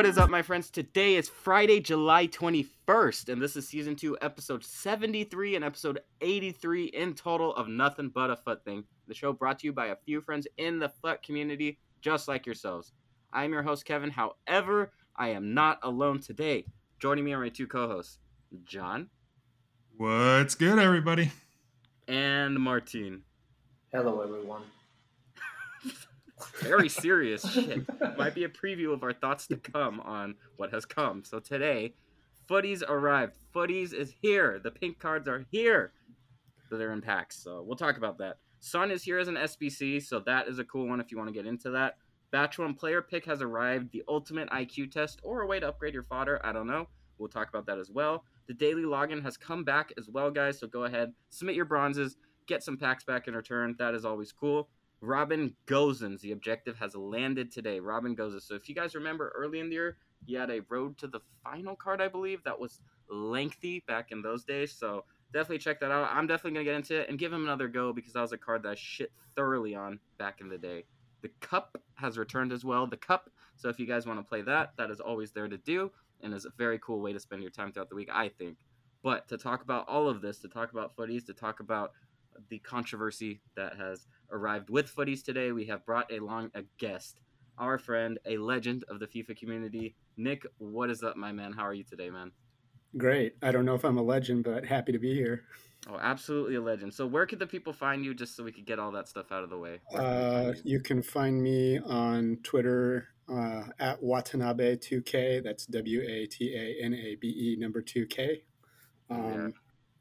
What is up, my friends? Today is Friday, July 21st, and this is season two, episode 73 and episode 83 in total of Nothing But a FUT Thing. The show brought to you by a few friends in the FUT community, just like yourselves. I am your host, Kevin. However, I am not alone today. Joining me are my two co hosts, John. What's good, everybody? And Martine. Hello, everyone. Very serious shit. Might be a preview of our thoughts to come on what has come. So today, Futties arrived. Futties is here. The pink cards are here. So they're in packs. So we'll talk about that. Son is here as an SBC, so that is a cool one if you want to get into that. Batch 1 player pick has arrived. The ultimate IQ test or a way to upgrade your fodder. I don't know. We'll talk about that as well. The daily login has come back as well, guys. So go ahead, submit your bronzes, get some packs back in return. That is always cool. Robin Gosens, the objective has landed today. Robin Gosens. So if you guys remember early in the year, he had a road to the final card, I believe, that was lengthy back in those days. So definitely check that out. I'm definitely gonna get into it and give him another go because that was a card that I shit thoroughly on back in the day. The cup has returned as well. The cup. So if you guys want to play that, that is always there to do and is a very cool way to spend your time throughout the week, I think. But to talk about all of this, to talk about Futties, to talk about the controversy that has arrived with Futties today, we have brought along a guest, our friend, a legend of the FIFA community. Nick, what is up, my man? How are you today, man? Great. I don't know if I'm a legend, but happy to be here. Oh, absolutely a legend. So, where could the people find you just so we could get all that stuff out of the way? Uh, you can find me on Twitter uh, at Watanabe2K. That's W A T A N A B E number 2K. Um, yeah.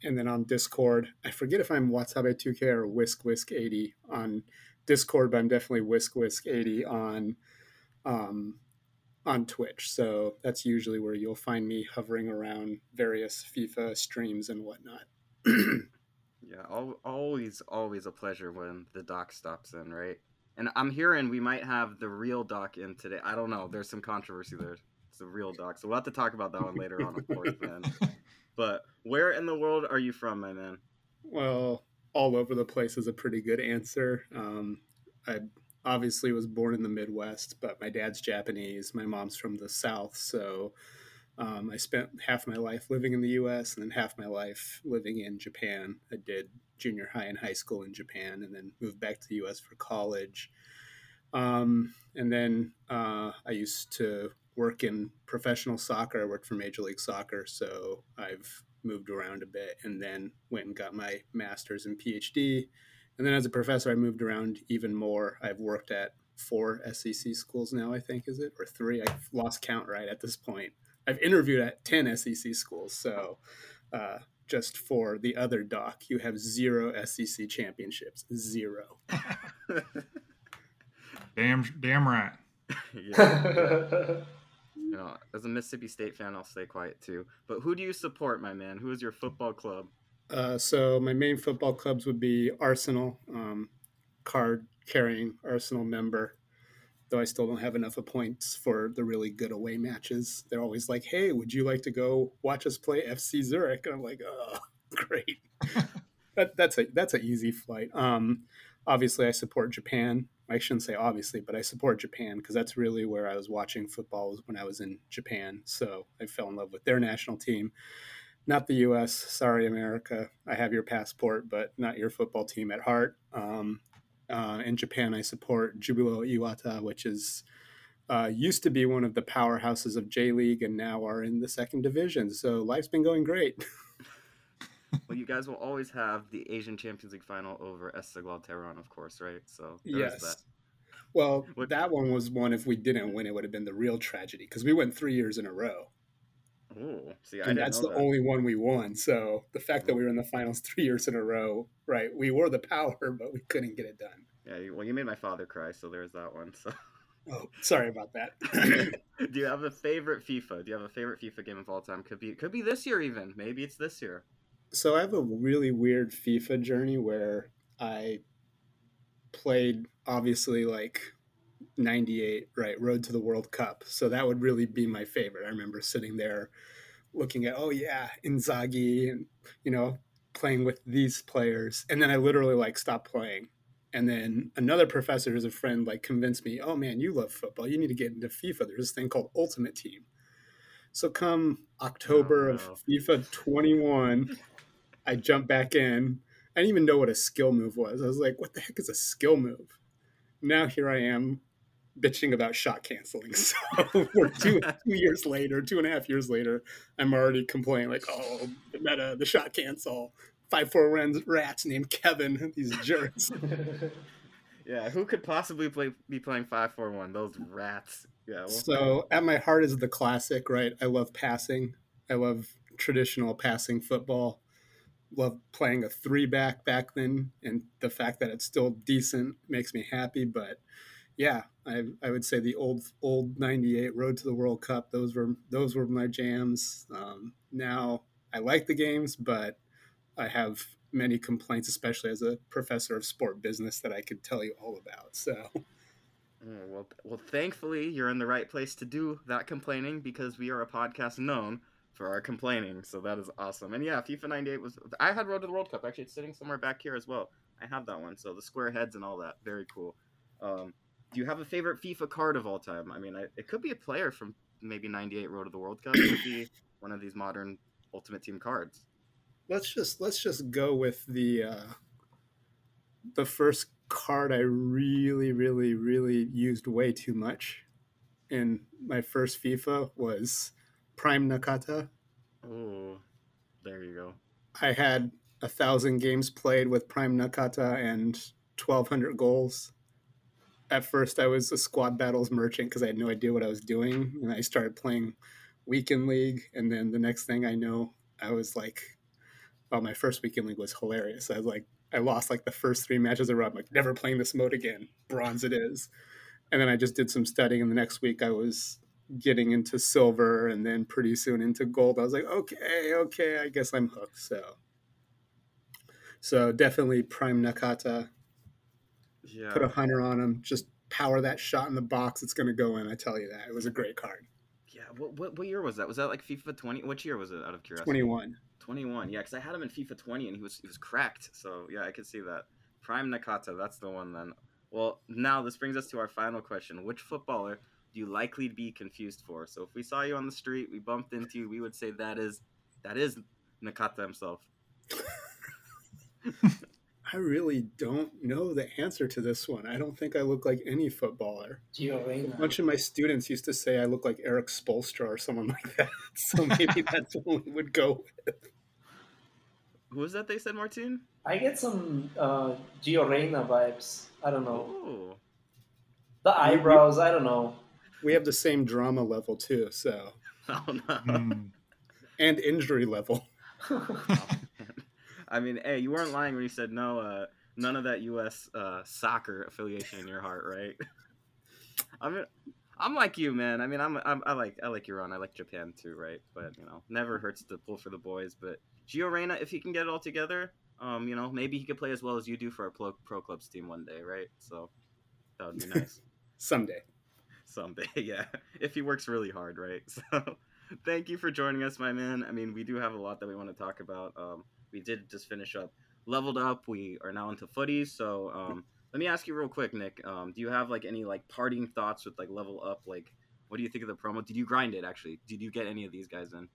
And then on Discord, I forget if I'm Watanabe2K or Whisk Whisk 80 on Discord, but I'm definitely Whisk Whisk 80 on um, on Twitch. So that's usually where you'll find me hovering around various FIFA streams and whatnot. yeah, always, always a pleasure when the doc stops in, right? And I'm hearing we might have the real doc in today. I don't know. There's some controversy there. It's a real doc, so we'll have to talk about that one later on, of course, man. But where in the world are you from, my man? Well, all over the place is a pretty good answer. Um, I obviously was born in the Midwest, but my dad's Japanese. My mom's from the South, so um, I spent half my life living in the U.S. and then half my life living in Japan. I did junior high and high school in Japan, and then moved back to the U.S. for college. Um, and then uh, I used to work in professional soccer. I worked for Major League Soccer, so I've moved around a bit, and then went and got my master's and PhD. And then as a professor, I moved around even more. I've worked at four SEC schools now, I think, is it? Or three? I've lost count right at this point. I've interviewed at 10 SEC schools. So, uh, just for the other doc, you have zero SEC championships. Zero. damn, damn right. you know, as a Mississippi State fan, I'll stay quiet too. But who do you support, my man? Who is your football club? Uh, so my main football clubs would be Arsenal, um, card carrying Arsenal member though I still don't have enough of points for the really good away matches. They're always like, "Hey, would you like to go watch us play FC Zurich?" And I'm like, "Oh, great." that, that's a that's an easy flight. Um, obviously, I support Japan. I shouldn't say obviously, but I support Japan because that's really where I was watching football when I was in Japan. So I fell in love with their national team. Not the U.S. Sorry, America. I have your passport, but not your football team at heart. Um, uh, in Japan, I support Jubilo Iwata, which is uh, used to be one of the powerhouses of J League and now are in the second division. So life's been going great. well, you guys will always have the Asian Champions League final over Esteghlal Tehran, of course, right? So yes. That. Well, what, that one was one. If we didn't win, it would have been the real tragedy because we went three years in a row. Oh, see, and that's the that. only one we won. So the fact that we were in the finals three years in a row, right? We were the power, but we couldn't get it done. Yeah, well, you made my father cry, so there's that one. So. Oh, sorry about that. Do you have a favorite FIFA? Do you have a favorite FIFA game of all time? Could be, could be this year even. Maybe it's this year. So I have a really weird FIFA journey where I played obviously like 98, right? Road to the World Cup. So that would really be my favorite. I remember sitting there looking at, oh yeah, Inzaghi and, you know, playing with these players. And then I literally like stopped playing And then another professor who's a friend like convinced me, oh man, you love football. You need to get into FIFA. There's this thing called Ultimate Team. So come October Oh, of. FIFA 21, I jump back in. I didn't even know what a skill move was. I was like, what the heck is a skill move? Now here I am bitching about shot canceling. So we're two, two years later, two and a half years later, I'm already complaining like, oh, the meta, the shot cancel. Five four rats, rats named Kevin, these jerks. Yeah, who could possibly play be playing five four one? Those rats. Yeah. Well, So at my heart is the classic, right? I love passing. I love traditional passing football. Love playing a three back back then, and the fact that it's still decent makes me happy. But yeah, I, I would say the old old '98 Road to the World Cup. Those were those were my jams. Um, now I like the games, but I have many complaints, especially as a professor of sport business, that I could tell you all about. So Oh, well, well, thankfully you're in the right place to do that complaining because we are a podcast known for our complaining. So that is awesome. And yeah, FIFA 98 was. I had Road to the World Cup. Actually, it's sitting somewhere back here as well. I have that one. So the square heads and all that, very cool. Um, do you have a favorite FIFA card of all time? I mean, I, it could be a player from maybe 98 Road to the World Cup. It could be one of these modern Ultimate Team cards. let's just let's just go with the uh, the first card I really really really used way too much in my first FIFA was Prime Nakata. Oh, there you go. I had a thousand games played with Prime Nakata and twelve hundred goals. At first, I was a squad battles merchant because I had no idea what I was doing, and I started playing weekend league. And then the next thing I know, I was like, "Well, my first weekend league was hilarious." I was like, I lost like the first three matches in a row. I'm like, never playing this mode again. Bronze it is. And then I just did some studying, and the next week I was getting into silver, and then pretty soon into gold. I was like, okay, okay, I guess I'm hooked. So, so definitely Prime Nakata. Yeah. Put a hunter on him. Just power that shot in the box. It's going to go in. I tell you that. It was a great card. Yeah. What, what what year was that? Was that like FIFA 20? Which year was it? Out of curiosity. 21. 21. Yeah, because I had him in FIFA 20 and he was he was cracked. So yeah, I could see that. Prime Nakata, that's the one then. Well, now this brings us to our final question. Which footballer you likely to be confused for? So if we saw you on the street, we bumped into you, we would say that is that is Nakata himself. I really don't know the answer to this one. I don't think I look like any footballer. Gio A bunch of my students used to say I look like Erik Spoelstra or someone like that. So maybe that's what we would go with. Who was that they said, Martin? I get some uh, Gio Reyna vibes. I don't know. Oh. The eyebrows, I don't know. We have the same drama level too, so Oh no. Mm. and injury level. I mean, hey, you weren't lying when you said no. Uh, none of that U.S. Uh, soccer affiliation in your heart, right? I mean, I'm like you, man. I mean, I'm, I'm I like I like Iran. I like Japan too, right? But you know, never hurts to pull for the boys. But Gio Reyna, if he can get it all together, um, you know, maybe he could play as well as you do for our pro, pro clubs team one day, right? So that would be nice Someday. Someday. Yeah, if he works really hard, right? So, thank you for joining us, my man. I mean, we do have a lot that we want to talk about. Um, we did just finish up leveled up. We are now into Futties. So, um, let me ask you real quick, Nick. Um, do you have like any like parting thoughts with like level up? Like, what do you think of the promo? Did you grind it actually? Did you get any of these guys in?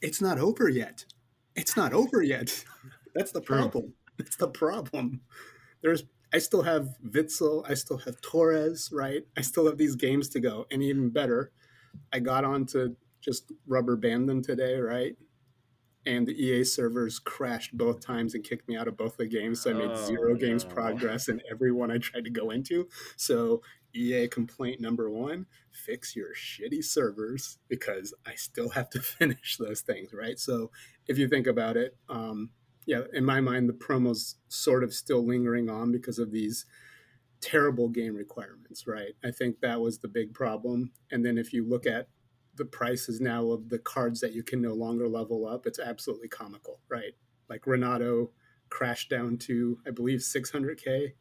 It's not over yet. It's not over yet. That's the problem. That's the problem. There's I still have Witsel, I still have Torres, right? I still have these games to go. And even better, I got on to just rubber band them today, right? And the EA servers crashed both times and kicked me out of both the games. So I made Oh, zero games progress in every one I tried to go into. So EA complaint number one, fix your shitty servers because I still have to finish those things, right? So if you think about it, um, yeah, in my mind, the promo's sort of still lingering on because of these terrible game requirements, right? I think that was the big problem. And then if you look at the prices now of the cards that you can no longer level up, it's absolutely comical, right? Like Renato crashed down to, I believe, 600K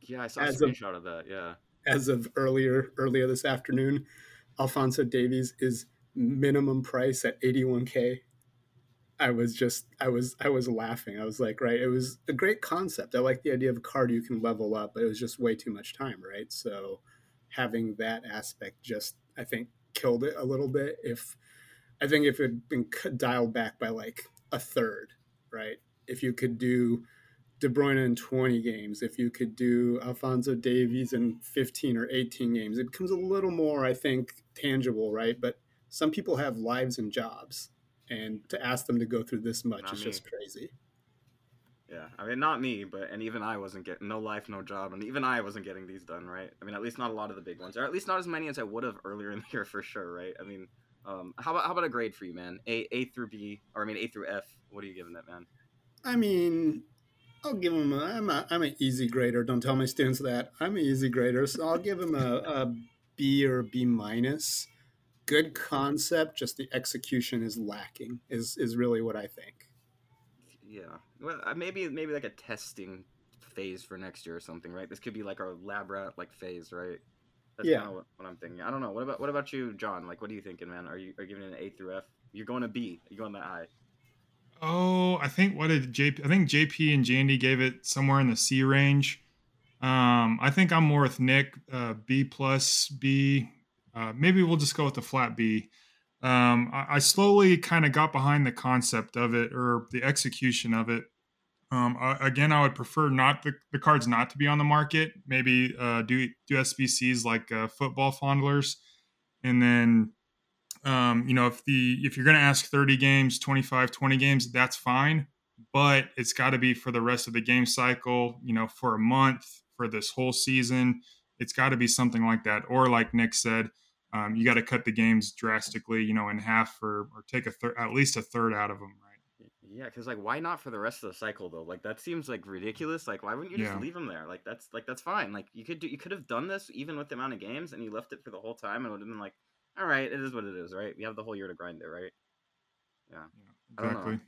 Yeah, I saw a As of- screenshot of that. Yeah. as of earlier earlier this afternoon. Alphonso Davies is minimum price at 81k. I was just I was I was laughing. I was like, right, it was a great concept. I like the idea of a card you can level up, but it was just way too much time, right? So having that aspect just I think killed it a little bit. If I think if it had been dialed back by like a third, right? If you could do De Bruyne in 20 games, if you could do Alphonso Davies in 15 or 18 games, it becomes a little more, I think, tangible, right? But some people have lives and jobs, and to ask them to go through this much Not is me. just crazy. Yeah, I mean, not me, but and even I wasn't getting no life, no job, and even I wasn't getting these done right. I mean, at least not a lot of the big ones, or at least not as many as I would have earlier in the year for sure, right? I mean, um, how about how about a grade for you, man? A A through B, or I mean A through F. What are you giving that, man? I mean, I'll give him a, I'm a, I'm an easy grader. Don't tell my students that. I'm an easy grader, so I'll give him a, a B or a B minus. Good concept, just the execution is lacking. Is is really what I think. Yeah, well, uh, maybe maybe like a testing phase for next year or something, right? This could be like our lab rat like phase, right? That's Yeah. kinda what, what I'm thinking. I don't know. What about what about you, John? Like, what are you thinking, man? Are you are you giving it an A through F? You're going to B. Are you going to I? Oh, I think what did JP? I think JP and Jandy gave it somewhere in the C range. Um, I think I'm more with Nick. Uh, B plus B. Uh, maybe we'll just go with the flat B. Um, I, I slowly kind of got behind the concept of it or the execution of it. Um, I, again, I would prefer not the, the cards not to be on the market. Maybe uh, do do SBCs like uh, football fondlers, and then um, you know if the if you're going to ask 30 games 25 20 games that's fine but it's got to be for the rest of the game cycle you know for a month for this whole season it's got to be something like that or like nick said um, you got to cut the games drastically you know in half or, or take a third at least a third out of them right Yeah, because like, why not for the rest of the cycle though? Like, that seems like ridiculous. Like, why wouldn't you just Yeah. leave them there? Like, that's like that's fine. Like, you could do you could have done this even with the amount of games, and you left it for the whole time, and it would have been like, all right, it is what it is, right? We have the whole year to grind it, right? Yeah. I know. exactly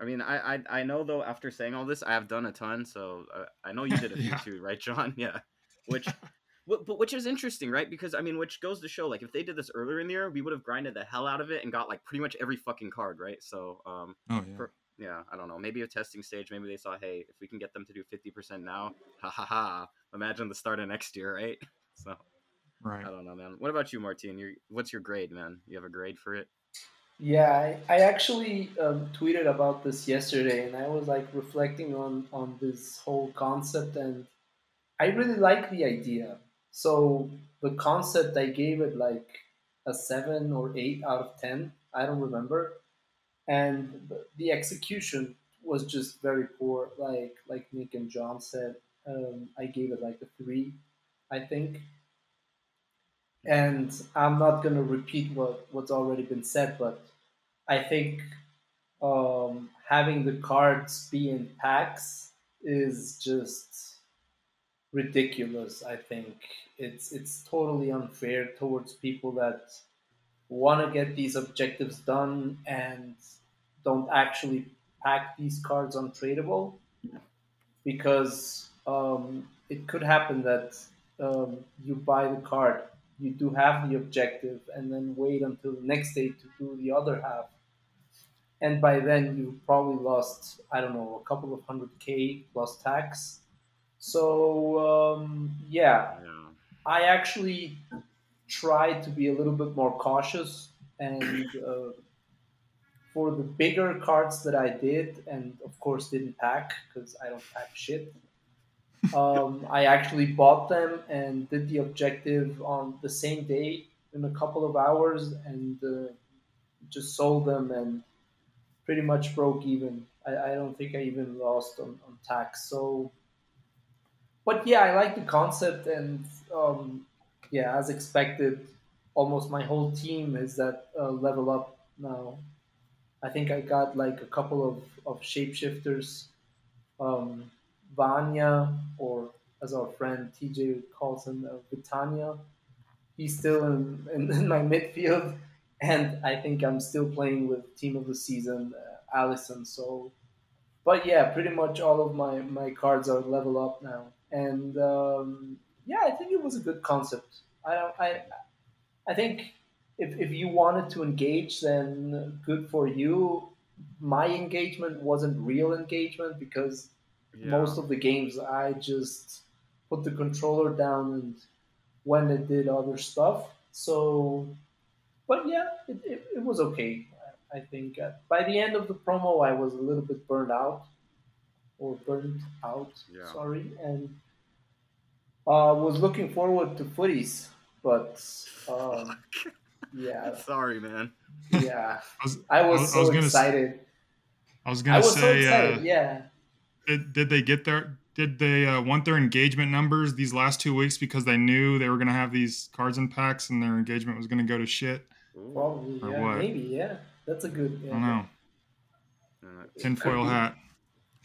I mean, I, I I know though. After saying all this, I have done a ton, so uh, I know you did a few Yeah. too, right, John? Yeah. Which, wh- but which is interesting, right? Because I mean, which goes to show, like, if they did this earlier in the year, we would have grinded the hell out of it and got like pretty much every fucking card, right? So, um, oh yeah for- yeah, I don't know. Maybe a testing stage. Maybe they saw, hey, if we can get them to do fifty percent now, ha ha ha. Imagine the start of next year, right? So right I don't know, man. What about you, Martin? You, what's your grade, man? You have a grade for it? Yeah, I, I actually um, tweeted about this yesterday, and I was like reflecting on on this whole concept, and I really like the idea. So the concept, I gave it like a seven or eight out of ten. I don't remember, and the- the execution was just very poor. Like like Nick and John said, um, I gave it like a three, I think and I'm not going to repeat what, what's already been said, but I think um, having the cards be in packs is just ridiculous. I think. It's it's totally unfair towards people that want to get these objectives done and don't actually pack these cards untradeable because um, it could happen that um, you buy the card you do have the objective and then wait until the next day to do the other half. And by then you probably lost i don't know a couple of hundred k plus tax so um, yeah Yeah. i actually tried to be a little bit more cautious and uh, for the bigger cards that i did and of course didn't pack because i don't pack shit um, I actually bought them and did the objective on the same day in a couple of hours and uh, just sold them and pretty much broke even. I, I don't think I even lost on, on tax. So, but yeah, I like the concept and um, yeah, as expected, almost my whole team is that uh, level up now. I think I got like a couple of, of shapeshifters. Um, Vanya, or as our friend TJ calls him, uh, Vitania. He's still in, in, in my midfield, and I think I'm still playing with team of the season, uh, Alisson. So, but yeah, pretty much all of my, my cards are level up now, and um, yeah, I think it was a good concept. I I, I think if, if you wanted to engage, then good for you. my engagement wasn't real engagement because Yeah. most of the games I just put the controller down and went and did other stuff. So, but yeah, it, it, it was okay. I I think uh, by the end of the promo, I was a little bit burned out or burnt out. Yeah. Sorry, and uh, was looking forward to Futties, but um, yeah, Sorry, man. yeah, I was, I was I was so gonna s- excited. I was gonna was so say, excited. uh, yeah. did, did they get their did they uh, want their engagement numbers these last two weeks because they knew they were gonna have these cards and packs and their engagement was gonna go to shit? Ooh. Probably, Or yeah, what? maybe, yeah. That's a good. I don't know. Uh, Tinfoil hat.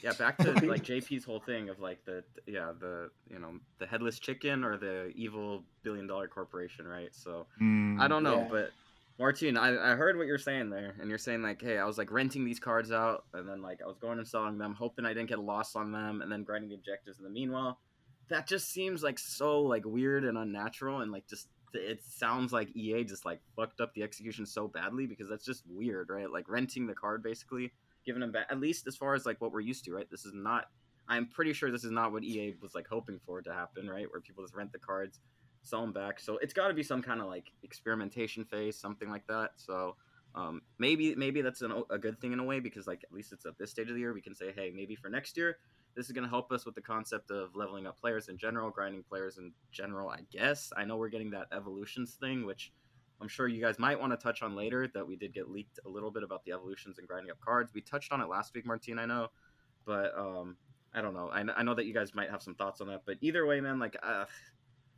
Yeah, back to like JP's whole thing of like the yeah the you know the headless chicken or the evil billion dollar corporation, right? So Mm, I don't know, Yeah. but Martin, I, I heard what you're saying there, and you're saying like, hey, I was like renting these cards out, and then like I was going and selling them, hoping I didn't get lost on them, and then grinding the objectives in the meanwhile. That just seems like so like weird and unnatural, and like just it sounds like EA just like fucked up the execution so badly because that's just weird, right? Like renting the card basically, giving them back at least as far as like what we're used to, right? This is not. I'm pretty sure this is not what EA was like hoping for to happen, right? Where people just rent the cards sell them back. So it's got to be some kind of like experimentation phase, something like that. So um, maybe maybe that's an, a good thing in a way because like at least it's at this stage of the year we can say, hey, maybe for next year this is going to help us with the concept of leveling up players in general, grinding players in general. I guess I know we're getting that evolutions thing, which I'm sure you guys might want to touch on later. That we did get leaked a little bit about the evolutions and grinding up cards. We touched on it last week, Martine. I know, but um, I don't know. I, I know that you guys might have some thoughts on that, but either way, man, like uh,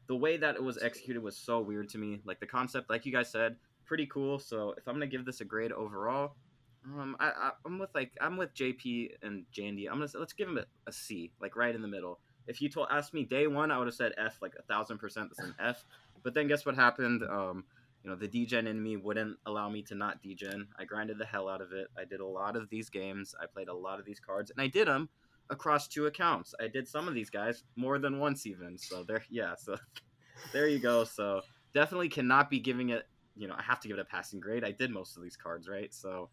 the way that it was executed was so weird to me. Like the concept, like you guys said, pretty cool. So if I'm gonna give this a grade overall, um, I, I'm with like I'm with JP and Jandy. I'm gonna let's give him a, a C, like right in the middle. If you told asked me day one, I would have said F, like a thousand percent. That's an F. But then guess what happened? Um, you know, the degen in me wouldn't allow me to not degen. I grinded the hell out of it. I did a lot of these games. I played a lot of these cards, and I did them across two accounts. I did some of these guys more than once, even. So there, yeah. So there you go. So definitely cannot be giving it. You know, I have to give it a passing grade. I did most of these cards, right? So,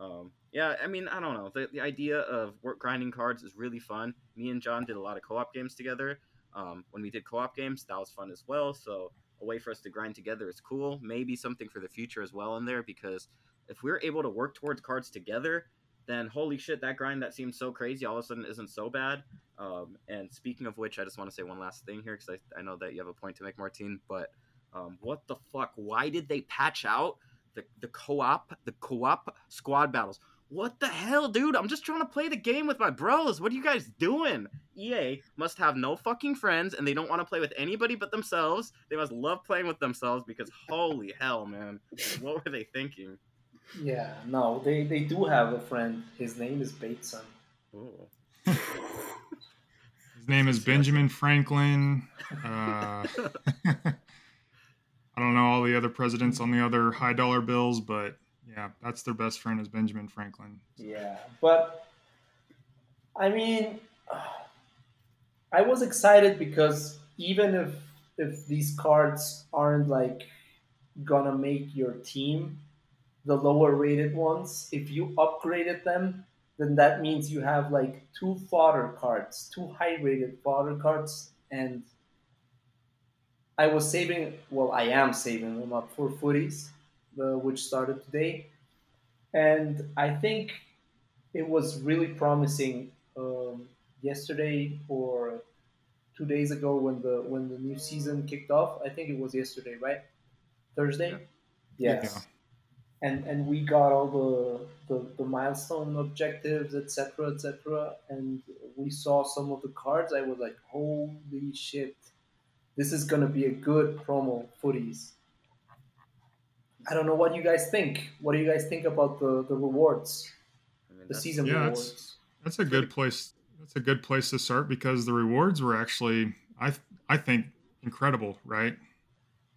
um, yeah. I mean, I don't know. The, the idea of work grinding cards is really fun. Me and John did a lot of co-op games together. Um, when we did co-op games, that was fun as well. So a way for us to grind together is cool. Maybe something for the future as well in there because if we're able to work towards cards together, then holy shit, that grind that seems so crazy all of a sudden isn't so bad. Um, and speaking of which, I just want to say one last thing here because I, I know that you have a point to make, Martine. But um, what the fuck? Why did they patch out the, the co-op the co-op squad battles? What the hell, dude? I'm just trying to play the game with my bros. What are you guys doing? EA must have no fucking friends and they don't want to play with anybody but themselves. They must love playing with themselves because holy hell, man. What were they thinking? Yeah, no, they, they do have a friend. His name is Bateson. His name is Benjamin Franklin. Uh, I don't know all the other presidents on the other high dollar bills, but yeah, that's their best friend is Benjamin Franklin. Yeah, but I mean, I was excited because even if if these cards aren't like gonna make your team, the lower rated ones, if you upgraded them, then that means you have like two fodder cards, two high rated fodder cards, and I was saving. Well, I am saving them up for Futties, the, which started today, and I think it was really promising um, yesterday or two days ago when the when the new season kicked off. I think it was yesterday, right? Thursday. Yeah. Yes. Yeah. And and we got all the the, the milestone objectives, etc., etc. And we saw some of the cards. I was like, holy shit, this is gonna be a good promo Futties. I don't know what you guys think. What do you guys think about the, the rewards, I mean, the season yeah, rewards? it's- That's a good place. That's a good place to start because the rewards were actually, I I think, incredible. Right?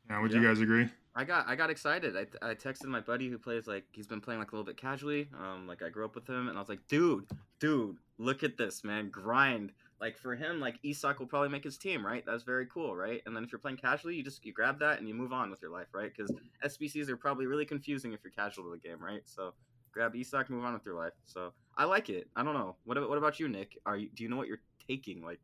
Yeah. Would you guys agree? I got I got excited. I, I texted my buddy who plays like he's been playing like a little bit casually. Um, like I grew up with him, and I was like, dude, dude, look at this, man, grind. Like for him, like Isak will probably make his team, right? That's very cool, right? And then if you're playing casually, you just you grab that and you move on with your life, right? Because SBCs are probably really confusing if you're casual to the game, right? So grab Isak, move on with your life. So I like it. I don't know. What what about you, Nick? Are you do you know what you're taking? Like,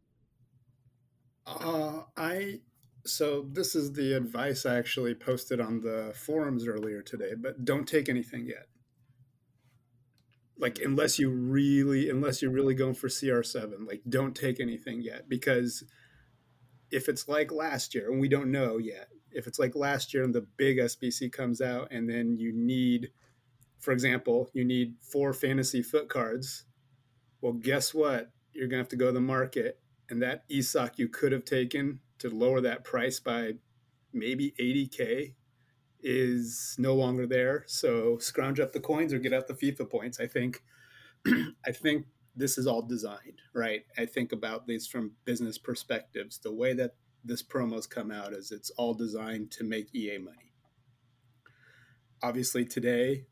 uh, I so this is the advice I actually posted on the forums earlier today, but don't take anything yet. Like unless you really unless you're really going for CR7, like don't take anything yet because if it's like last year and we don't know yet, if it's like last year and the big SBC comes out and then you need for example, you need four fantasy FUT cards. Well, guess what? You're going to have to go to the market and that ESOC you could have taken to lower that price by maybe 80k is no longer there. So scrounge up the coins or get out the FIFA points. I think I think this is all designed, right? I think about these from business perspectives. The way that this promo's come out is it's all designed to make EA money. Obviously today,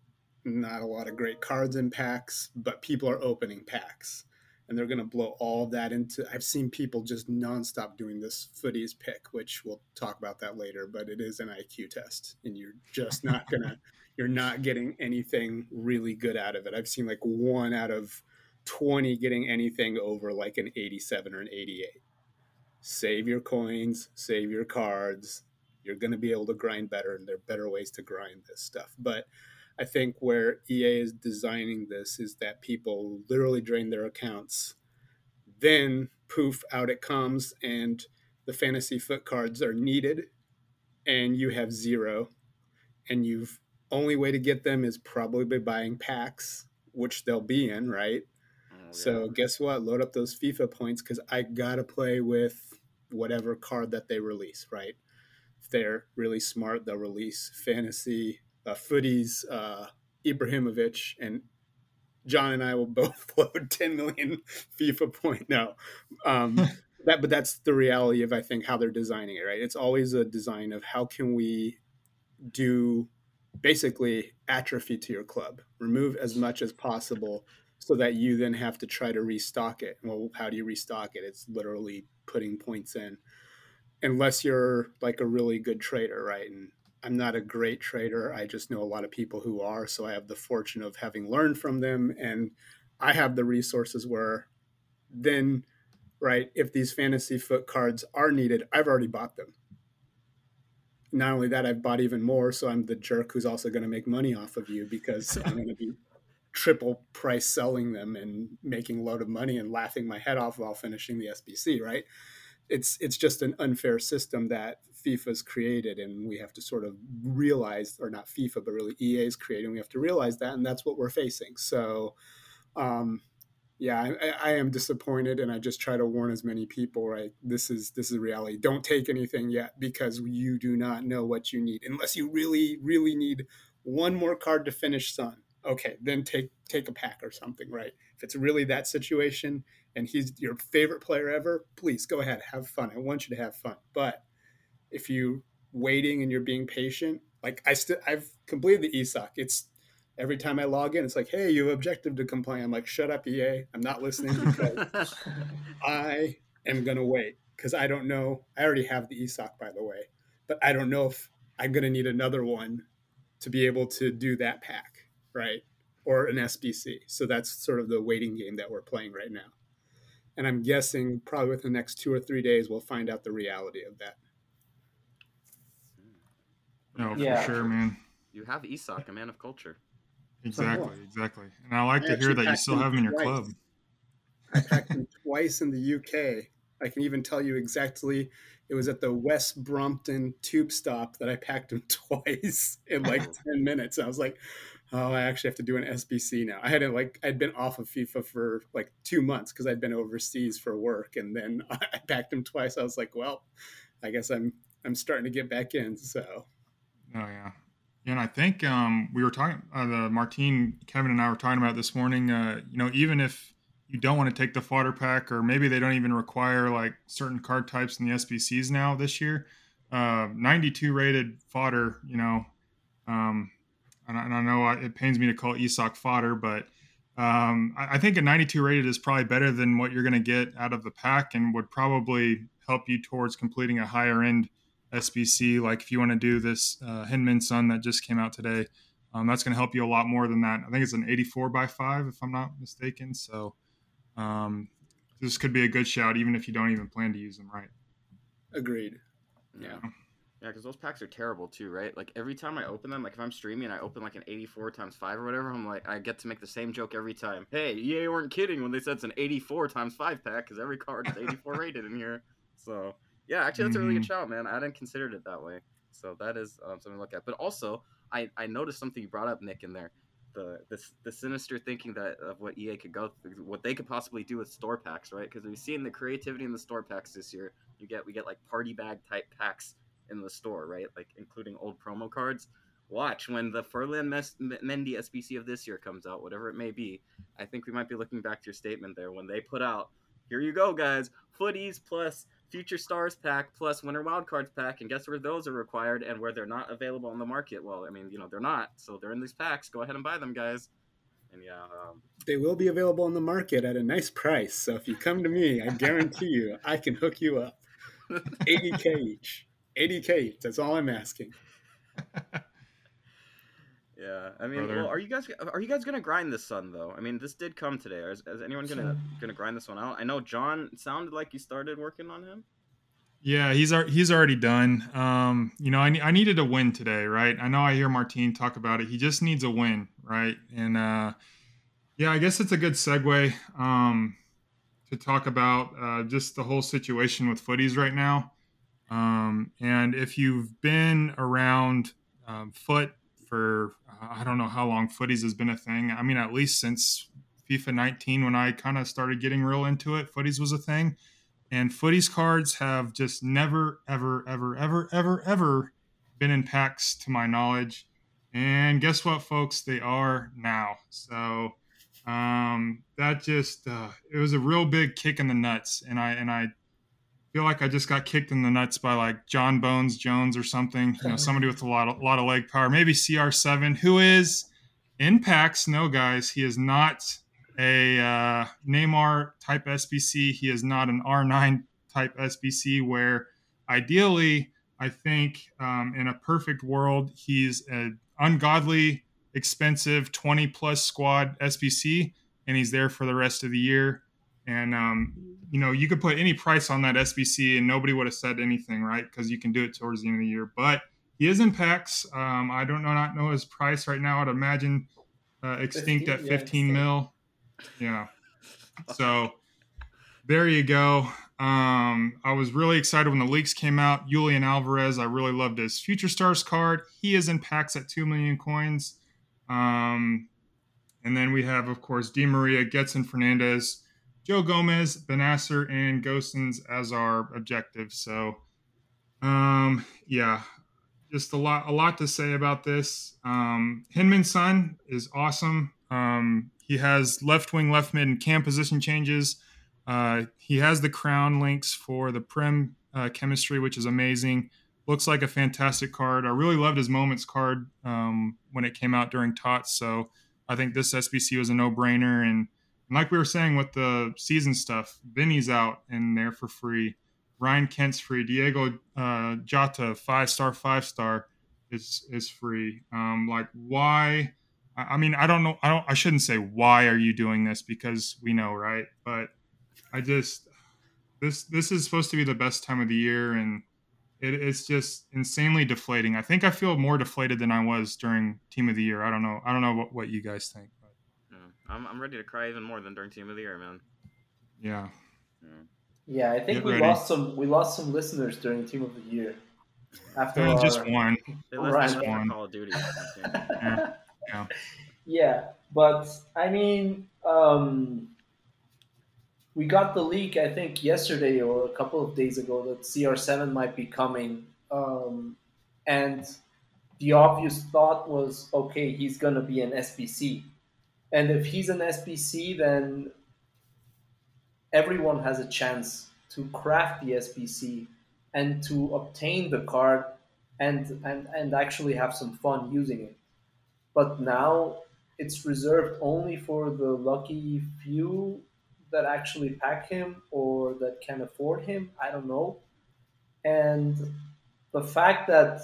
not a lot of great cards in packs, but people are opening packs and they're going to blow all of that into. I've seen people just nonstop doing this Futties pick, which we'll talk about that later, but it is an IQ test, and you're just not gonna, you're not getting anything really good out of it. I've seen like one out of 20 getting anything over like an 87 or an 88. Save your coins, save your cards. You're going to be able to grind better, and there are better ways to grind this stuff. But I think where EA is designing this is that people literally drain their accounts. Then poof, out it comes, and the fantasy FUT cards are needed, and you have zero, and you've only way to get them is probably by buying packs, which they'll be in, right? Oh, yeah. So guess what? Load up those FIFA points because I gotta play with whatever card that they release, right? If they're really smart, they'll release fantasy uh, Futties, uh, Ibrahimovic, and John and I will both load 10 million FIFA point. No, um, that, but that's the reality of I think how they're designing it. Right, it's always a design of how can we do basically atrophy to your club, remove as much as possible, so that you then have to try to restock it. Well, how do you restock it? It's literally putting points in, unless you're like a really good trader, right? And I'm not a great trader. I just know a lot of people who are. So I have the fortune of having learned from them. And I have the resources where then, right, if these fantasy FUT cards are needed, I've already bought them. Not only that, I've bought even more. So I'm the jerk who's also going to make money off of you because I'm going to be triple price selling them and making a load of money and laughing my head off while finishing the SBC, right? It's it's just an unfair system that FIFA's created, and we have to sort of realize, or not FIFA, but really EA EA's creating. We have to realize that, and that's what we're facing. So, um, yeah, I, I, am disappointed, and I just try to warn as many people. Right, this is this is reality. Don't take anything yet because you do not know what you need unless you really, really need one more card to finish Son. Okay, then take take a pack or something. Right, if it's really that situation, and he's your favorite player ever, please go ahead, have fun. I want you to have fun, but if you waiting and you're being patient, like I still I've completed the esoc It's every time I log in, it's like, hey, you have objective to comply I'm like, shut up, EA. I'm not listening because I am gonna wait because I don't know. I already have the esoc by the way, but I don't know if I'm gonna need another one to be able to do that pack, right? Or an SBC. So that's sort of the waiting game that we're playing right now. And I'm guessing probably within the next two or three days, we'll find out the reality of that. No, yeah. for sure, man. You have Isak, a man of culture. Exactly, exactly. And I like I to hear that you still have him in your twice. club. I packed him twice in the UK. I can even tell you exactly. It was at the West Brompton tube stop that I packed him twice in like ten minutes. I was like, "Oh, I actually have to do an SBC now." I hadn't like I'd been off of FIFA for like two months because I'd been overseas for work, and then I packed him twice. I was like, "Well, I guess I'm I'm starting to get back in." So Oh yeah, and I think um, we were talking. Uh, the Martine, Kevin, and I were talking about this morning. Uh, you know, even if you don't want to take the fodder pack, or maybe they don't even require like certain card types in the SBCs now this year. Uh, 92 rated fodder, you know, um, and, I, and I know it pains me to call ESOC fodder, but um, I, I, think a 92 rated is probably better than what you're going to get out of the pack, and would probably help you towards completing a higher end SBC. Like if you want to do this uh, Heung-min Son that just came out today, Um, that's going to help you a lot more than that. I think it's an 84 by five, if I'm not mistaken. So um, this could be a good shout, even if you don't even plan to use them right. Agreed. Yeah. Yeah, because those packs are terrible too, right? Like every time I open them, like if I'm streaming and I open like an 84 times 5 or whatever, I'm like, I get to make the same joke every time. Hey, EA weren't kidding when they said it's an 84 times 5 pack because every card is 84 rated in here. So, yeah, actually, that's a really good shout, man. I hadn't considered it that way. So that is um, something to look at. But also, I, I noticed something you brought up, Nick, in there. The, the, the sinister thinking that of what EA could go, through, what they could possibly do with store packs, right? Because we've seen the creativity in the store packs this year. You get we get like party bag type packs in the store, right? Like including old promo cards. Watch when the Ferland Mes- Mendy SBC of this year comes out, whatever it may be. I think we might be looking back to your statement there when they put out, here you go, guys, Futties plus Future Stars pack plus Winter Wildcards pack, and guess where those are required and where they're not available on the market? Well, I mean, you know, they're not, so they're in these packs. Go ahead and buy them, guys. And yeah, um, they will be available on the market at a nice price. So if you come to me, I guarantee you, I can hook you up. 80k each. 80k. That's all I'm asking. yeah, I mean, well, are you guys are you guys gonna grind this Son though? I mean, this did come today. Is, is anyone gonna gonna grind this one out? I know John sounded like you started working on him. Yeah, he's he's already done. Um, you know, I I needed a win today, right? I know I hear Martine talk about it. He just needs a win, right? And uh, yeah, I guess it's a good segue um, to talk about uh, just the whole situation with Futties right now. Um, and if you've been around um, FUT for I don't know how long Futties has been a thing. I mean, at least since FIFA 19 when I kind of started getting real into it, Futties was a thing. And Futties cards have just never, ever, ever, ever, ever, ever been in packs to my knowledge. And guess what, folks? They are now. So um, that just uh, it was a real big kick in the nuts, and I and I feel like I just got kicked in the nuts by like John Bones Jones or something. You know, somebody with a lot of, lot of leg power. Maybe CR7, who is in packs. No, guys, he is not a uh, Neymar type SBC. He is not an R9 type SBC. Where ideally, I think um, in a perfect world, he's an ungodly expensive 20 plus squad SBC, and he's there for the rest of the year. And um, you know, you could put any price on that SBC, and nobody would have said anything, right? Because you can do it towards the end of the year. But he is in packs. Um, I don't know, not know his price right now. I'd imagine uh, extinct 15, at 15 yeah, mil. Yeah. So there you go. Um, I was really excited when the leaks came out. Julian Alvarez, I really loved his Future Stars card. He is in packs at 2 million coins. Um, and then we have, of course, Di Maria, Gedson Fernandes, Joe Gomez, Bennacer, and Gosens as our objective. So, um, yeah, just a lot, a lot to say about this. Um, Heung-min Son is awesome. Um, he has left wing, left mid, and cam position changes. Uh, he has the crown links for the Prem uh, chemistry, which is amazing. Looks like a fantastic card. I really loved his moments card um, when it came out during TOTS. So I think this SBC was a no brainer. And and like we were saying with the season stuff, Vinny's out in there for free. Ryan Kent's free. Diogo uh, Jota, five star, five star, is is free. Um, like why? I mean, I don't know. I don't. I shouldn't say why are you doing this because we know, right? But I just this this is supposed to be the best time of the year, and it, it's just insanely deflating. I think I feel more deflated than I was during Team of the Year. I don't know. I don't know what, what you guys think. I'm I'm ready to cry even more than during Team of the Year, man. Yeah. Yeah, yeah I think Get we ready. lost some we lost some listeners during Team of the Year. After yeah, just one. They just one. Call of Duty. yeah. yeah. Yeah, but I mean, um, we got the leak I think yesterday or a couple of days ago that CR7 might be coming, um, and the obvious thought was, okay, he's gonna be an SBC and if he's an SBC, then everyone has a chance to craft the SBC and to obtain the card and, and, and actually have some fun using it. But now it's reserved only for the lucky few that actually pack him or that can afford him. I don't know. And the fact that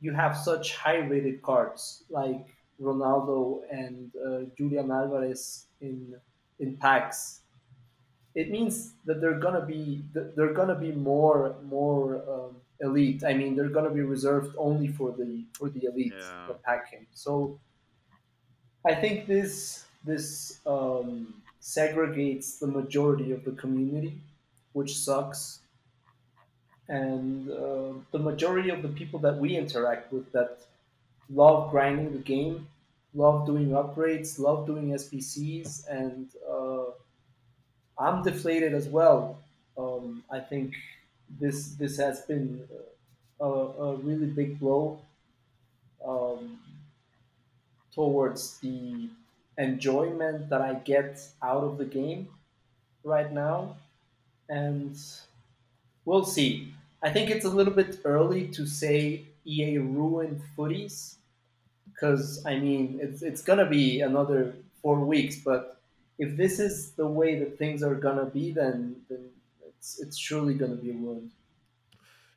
you have such high rated cards like Ronaldo and uh, Julian Alvarez in in packs, it means that they're gonna be they're gonna be more more um, elite. I mean, they're gonna be reserved only for the for the elite Yeah. the packing. So I think this this um, segregates the majority of the community, which sucks. And uh, the majority of the people that we interact with that love grinding the game, love doing upgrades, love doing SBCs, and uh, I'm deflated as well. Um, I think this this has been a, a really big blow um, towards the enjoyment that I get out of the game right now, and we'll see. I think it's a little bit early to say EA ruined Futties because I mean it's it's gonna be another four weeks, but if this is the way that things are gonna be, then then it's it's surely gonna be a ruined.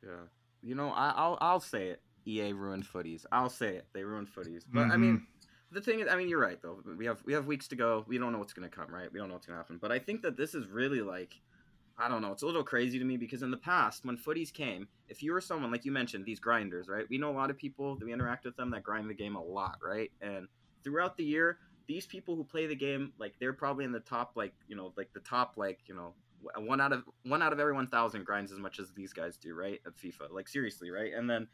Yeah. You know, I, I'll I'll say it. EA ruined Futties. I'll say it. They ruined Futties. But I mean, mm-hmm. the thing is, I mean, you're right though. We have we have weeks to go. We don't know what's gonna come, right? We don't know what's gonna happen. But I think that this is really like, I don't know. It's a little crazy to me because in the past, when Futties came, if you were someone like you mentioned, these grinders, right? We know a lot of people that we interact with them that grind the game a lot, right? And throughout the year, these people who play the game, like they're probably in the top, like you know, like the top, like you know, one out of one out of every 1000 grinds as much as these guys do right at fifa like seriously right and then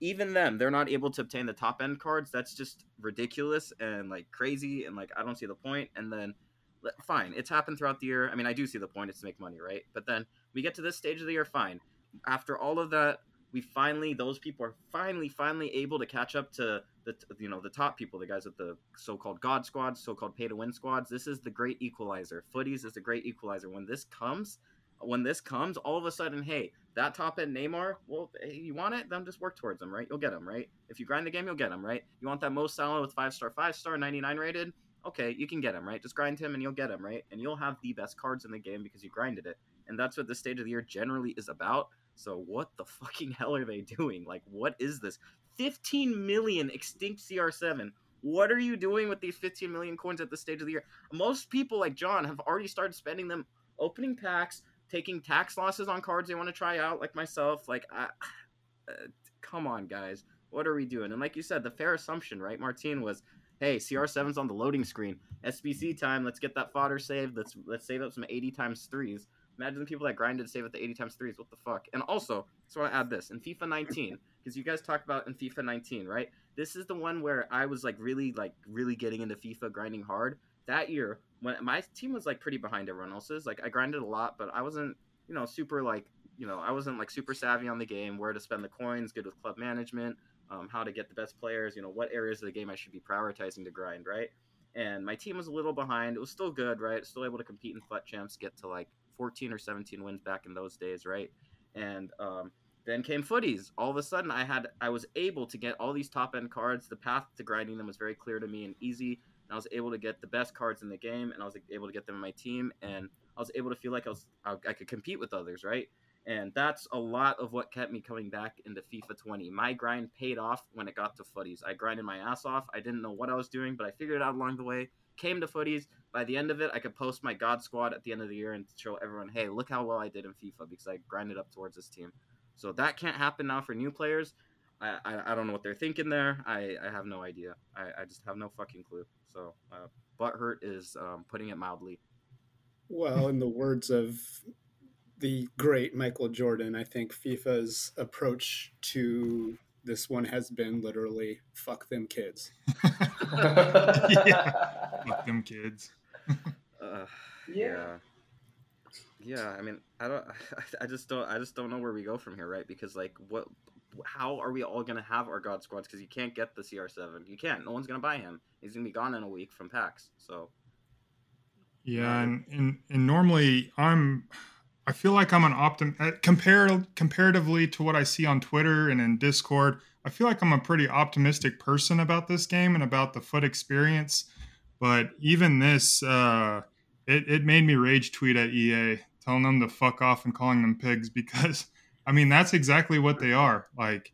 even them they're not able to obtain the top end cards that's just ridiculous and like crazy and like i don't see the point and then fine it's happened throughout the year. I mean i do see the point it's to make money right? But then we get to this stage of the year fine. After all of that we finally those people are finally finally able to catch up to the you know the top people the guys with the so-called god squads so-called pay to win squads. This is the great equalizer. Futties is the great equalizer. When this comes when this comes all of a sudden hey that top end neymar well hey, you want it? Then just work towards him right? You'll get him right? If you grind the game you'll get him right? You want that most Salah with five star five star 99 rated okay you can get him right just grind him and you'll get him right and you'll have the best cards in the game because you grinded it and that's what the stage of the year generally is about so what the fucking hell are they doing? Like, what is this? 15 million extinct CR7. What are you doing with these 15 million coins at this stage of the year? Most people like John have already started spending them opening packs, taking tax losses on cards they want to try out, like myself. Like, I, uh, come on, guys. What are we doing? And like you said, the fair assumption, right, Martine, was hey, CR7's on the loading screen. SBC time. Let's get that fodder saved. Let's let's save up some 80 times threes. Imagine the people that grinded save at the 80 times threes. What the fuck? And also, so I want to add this in FIFA 19 because you guys talked about in FIFA 19, right? This is the one where I was like really, like really getting into FIFA, grinding hard. That year, when my team was like pretty behind everyone else's, like I grinded a lot, but I wasn't, you know, super like, you know, I wasn't like super savvy on the game, where to spend the coins, good with club management, um, how to get the best players, you know, what areas of the game I should be prioritizing to grind, right? And my team was a little behind. It was still good, right? Still able to compete in FUT champs, get to like 14 or 17 wins back in those days, right? And um, then came Futties. All of a sudden, I had I was able to get all these top end cards. The path to grinding them was very clear to me and easy. And I was able to get the best cards in the game, and I was able to get them in my team, and I was able to feel like I was I, I could compete with others, right? And that's a lot of what kept me coming back into FIFA 20. My grind paid off when it got to Futties. I grinded my ass off. I didn't know what I was doing, but I figured it out along the way. Came to Futties. By the end of it, I could post my God squad at the end of the year and show everyone, hey, look how well I did in FIFA because I grinded up towards this team. So that can't happen now for new players. I, I, I don't know what they're thinking there. I, I have no idea. I, I just have no fucking clue. So uh, butthurt is um, putting it mildly. Well, in the words of the great Michael Jordan, I think FIFA's approach to this one has been literally fuck them kids. yeah. Fuck them kids. Uh, Yeah. yeah. Yeah, I mean, I don't, I just don't, I just don't know where we go from here, right? Because like, what, how are we all gonna have our god squads? Because you can't get the CR7, you can't. No one's gonna buy him. He's gonna be gone in a week from packs. So Yeah, and, and and normally I'm I feel like I'm an optim uh, compar- comparatively to what I see on Twitter and in Discord. I feel like I'm a pretty optimistic person about this game and about the FUT experience. But even this, uh, it, it made me rage tweet at EA, telling them to fuck off and calling them pigs because, I mean, that's exactly what they are. Like,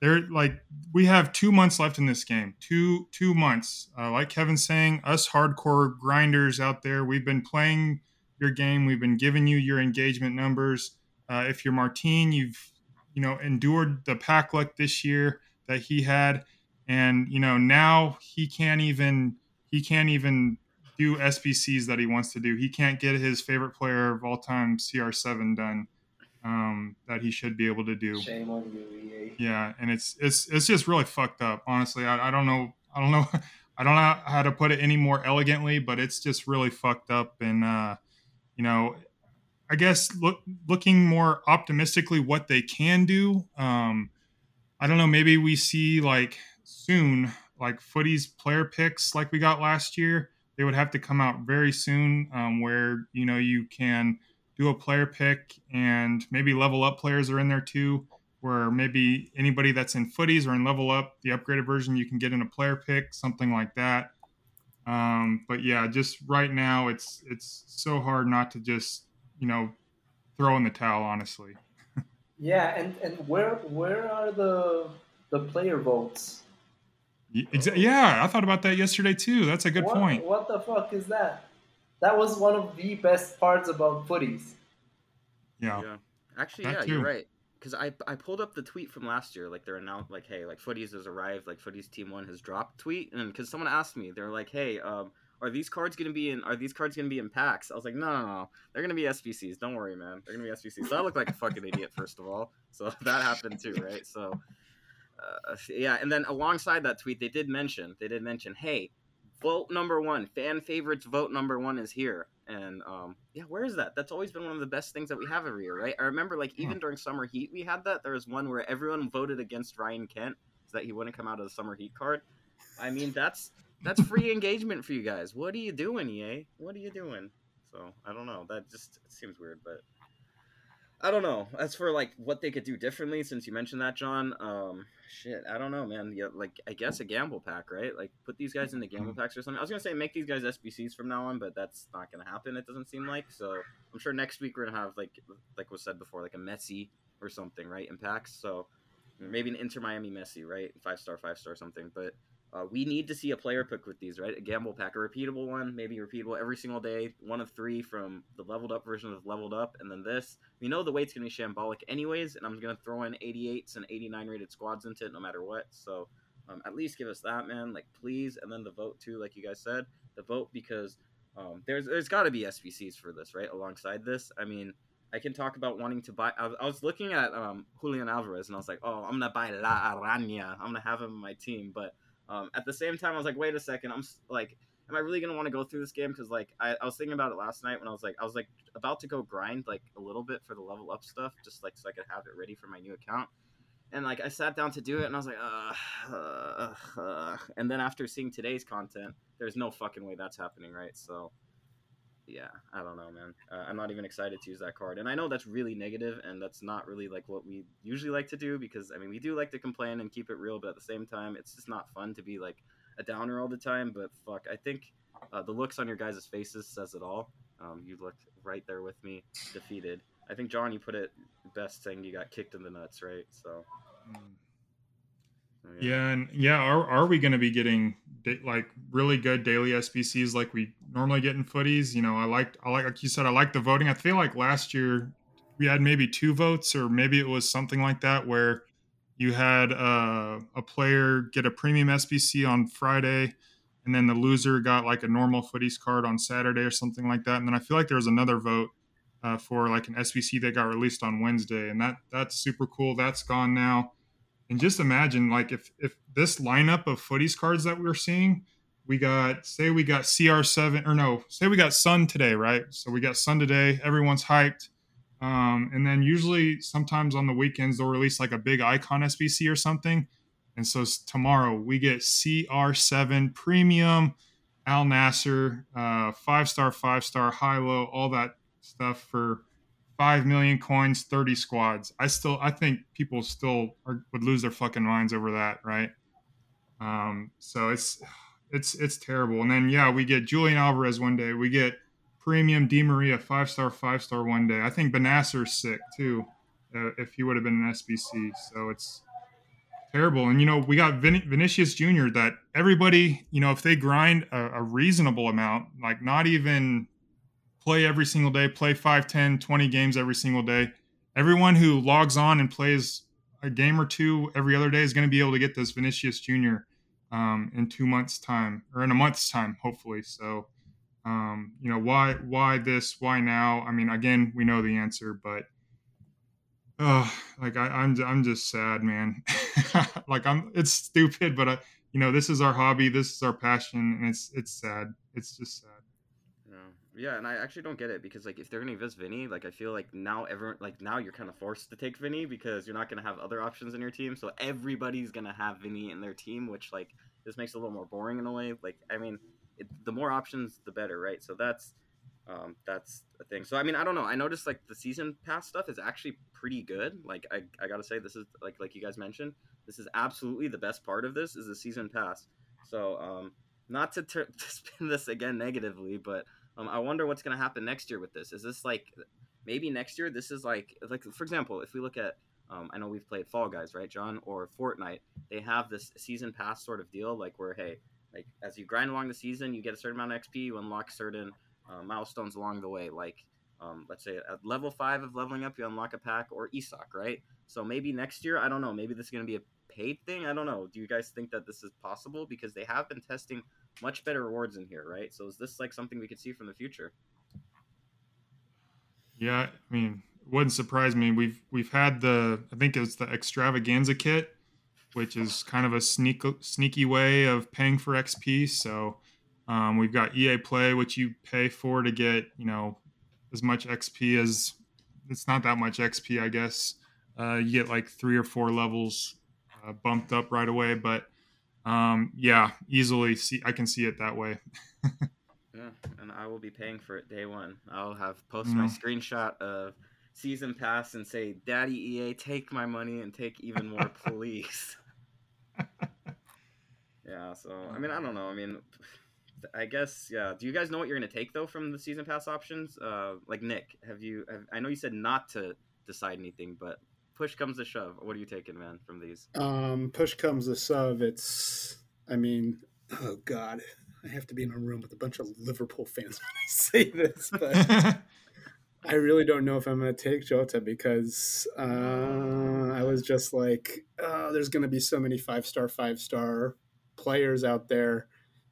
they're like we have two months left in this game. Two two months. Uh, like Kevin's saying, us hardcore grinders out there, we've been playing your game. We've been giving you your engagement numbers. Uh, if you're Martine, you've you know endured the pack luck this year that he had, and you know now he can't even he can't even do SBCs that he wants to do. He can't get his favorite player of all time CR7 done um, that he should be able to do. Shame on you, EA. Yeah, and it's it's it's just really fucked up. Honestly, I, I don't know I don't know I don't know how to put it any more elegantly, but it's just really fucked up. And uh, you know, I guess look looking more optimistically what they can do. Um, I don't know. Maybe we see like soon like Futties player picks like we got last year. They would have to come out very soon, um, where you know you can do a player pick and maybe level up players are in there too where maybe anybody that's in Futties or in level up the upgraded version you can get in a player pick something like that um, but yeah just right now it's it's so hard not to just you know throw in the towel honestly Yeah, and, and where where are the the player votes? Yeah i thought about that yesterday too that's a good what, point What the fuck is that? That was one of the best parts about Futties. yeah Yeah. Actually, That yeah, too. you're right. Because I, I pulled up the tweet from last year, like they're announced, like, hey, like Futties has arrived, like Futties Team One has dropped tweet, and because someone asked me, they're like, hey, um, are these cards gonna be in? Are these cards gonna be in packs? I was like, no, no, no, they're gonna be SBCs. Don't worry, man, they're gonna be SBCs. So I look like a fucking idiot, first of all. So that happened too, right? So, uh, yeah, and then alongside that tweet, they did mention, they did mention, hey, vote number one, fan favorites vote number one is here. And um, yeah, where is that? That's always been one of the best things that we have every year, right? I remember like even during summer heat we had that. There was one where everyone voted against Ryan Kent so that he wouldn't come out of the summer heat card. I mean, that's that's free engagement for you guys. What are you doing, EA? What are you doing? So I don't know. That just seems weird, but I don't know. As for like what they could do differently, since you mentioned that, John, um, shit, I don't know, man. Yeah, like I guess a gamble pack, right? Like put these guys in the gamble packs or something. I was gonna say make these guys SBCs from now on, but that's not gonna happen. It doesn't seem like. So I'm sure next week we're gonna have like like was said before, like a Messi or something, right? In packs. So maybe an Inter Miami Messi, right? Five star, five star, something. But uh, we need to see a player pick with these, right? A gamble pack, a repeatable one, maybe repeatable every single day, one of three from the leveled up version of leveled up, and then this. We know the weight's gonna be shambolic anyways, and I'm gonna throw in 88s and 89 rated squads into it no matter what. So um, at least give us that, man. Like please, and then the vote too, like you guys said, the vote because um, there's there's got to be SBCs for this, right? Alongside this, I mean. I can talk about wanting to buy. I was, I was looking at um, Julian Alvarez, and I was like, "Oh, I'm gonna buy La Araña. I'm gonna have him in my team." But um, at the same time, I was like, wait a second, I'm like, am I really gonna want to go through this game? Because like, I, I was thinking about it last night when I was like, I was like about to go grind like a little bit for the level up stuff, just like so I could have it ready for my new account. And like, I sat down to do it, and I was like, and then after seeing today's content, there's no fucking way that's happening, right? So. Yeah, I don't know, man. Uh, I'm not even excited to use that card, and I know that's really negative, and that's not really like what we usually like to do because I mean we do like to complain and keep it real, but at the same time, it's just not fun to be like a downer all the time. But fuck, I think uh, the looks on your guys' faces says it all. Um, you look right there with me, defeated. I think John, you put it best, saying you got kicked in the nuts, right? So so, Yeah, and yeah, are are we going to be getting like really good daily SBCs like we normally get in Futties? You know, I liked I like like you said, I like the voting. I feel like last year we had maybe two votes, or maybe it was something like that where you had uh, a player get a premium SBC on Friday, and then the loser got like a normal Futties card on Saturday or something like that. And then I feel like there was another vote uh, for like an SBC that got released on Wednesday, and that that's super cool. That's gone now. And just imagine, like, if if this lineup of Futties cards that we're seeing, we got say we got CR7 or no, say we got Son today, right? So we got Son today. Everyone's hyped. Um, and then usually, sometimes on the weekends, they'll release like a big icon SBC or something. And so tomorrow we get CR7 Premium, Al Nassr, uh, five star, five star, high low, all that stuff for five million coins, thirty squads. I still, I think people still are, would lose their fucking minds over that, right? Um, so it's it's it's terrible. And then yeah, we get Julian Alvarez one day. We get premium Di Maria five star, five star one day. I think Bennacer's sick too, uh, if he would have been an SBC. So it's terrible. And you know, we got Vin- Vinicius Jr. That everybody, you know, if they grind a, a, reasonable amount, like not even play every single day, play 5, 10, 20 games every single day, everyone who logs on and plays a game or two every other day is going to be able to get this Vinicius Jr. Um, in two months' time or in a month's time, hopefully. So, um, you know, why why this? Why now? I mean, again, we know the answer, but oh, like I, I'm, I'm just sad, man. like I'm, it's stupid, but I, you know, this is our hobby, this is our passion, and it's it's sad. It's just sad. Yeah, and I actually don't get it because like if they're gonna us Vinny, like I feel like now everyone like now you're kind of forced to take Vinny because you're not gonna have other options in your team, so everybody's gonna have Vinny in their team, which like this makes it a little more boring in a way. Like I mean, it, the more options, the better, right? So that's um, that's a thing. So I mean, I don't know. I noticed like the season pass stuff is actually pretty good. Like I, I gotta say, this is like like you guys mentioned, this is absolutely the best part of this is the season pass. So um, not to, ter- to spin this again negatively, but um, I wonder what's gonna happen next year with this. Is this like maybe next year? This is like like for example, if we look at um, I know we've played Fall Guys, right, John, or Fortnite. They have this season pass sort of deal, like where hey, like as you grind along the season, you get a certain amount of XP, you unlock certain uh, milestones along the way. Like um, let's say at level five of leveling up, you unlock a pack or ESOC, right? So maybe next year, I don't know. Maybe this is going to be a paid thing. I don't know. Do you guys think that this is possible? Because they have been testing much better rewards in here, right? So is this like something we could see from the future? Yeah, I mean, it wouldn't surprise me. We've we've had the I think it's the extravaganza kit, which is kind of a sneak sneaky way of paying for XP. So um, we've got EA Play, which you pay for to get you know as much XP as it's not that much XP, I guess. Uh, you get like three or four levels uh, bumped up right away, but um, yeah, easily see I can see it that way. yeah, and I will be paying for it day one. I'll have post mm. my screenshot of season pass and say, "Daddy EA, take my money and take even more, please." yeah. So I mean, I don't know. I mean. I guess yeah. Do you guys know what you're gonna take though from the season pass options? Uh, like Nick, have you? Have, I know you said not to decide anything, but push comes to shove, what are you taking, man, from these? Um, push comes to shove. It's, I mean, oh god, I have to be in a room with a bunch of Liverpool fans when I say this, but I really don't know if I'm going to take Jota because uh, I was just like, oh, there's going to be so many five star, five star players out there.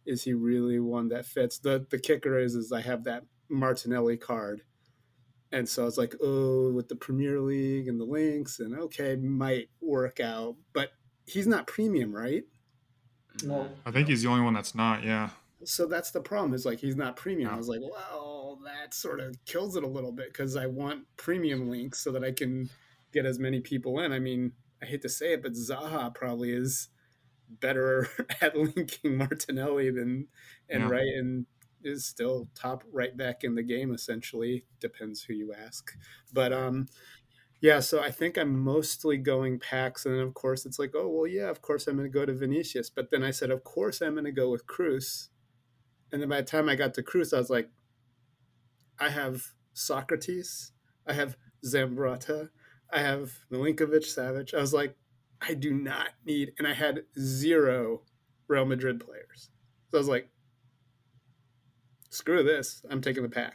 Is he really one that fits? The the kicker is, is I have that Martinelli card and so I was like, oh, with the Premier League and the links, and okay, might work out, but he's not premium, right? No, I think he's the only one that's not. Yeah. So that's the problem. Is like he's not premium. No. I was like, well, that sort of kills it a little bit because I want premium links so that I can get as many people in. I mean, I hate to say it, but Zaha probably is better at linking Martinelli than and yeah. right and is still top right back in the game essentially depends who you ask. But um yeah so i think i'm mostly going packs and of course it's like oh well yeah of course i'm going to go to vinicius. But then i said of course i'm going to go with cruz. And then by the time i got to cruz i was like i have socrates i have Zambrotta. i have milinkovic savic. I was like i do not need and i had zero real madrid players. So i was like screw this. I'm taking the pack.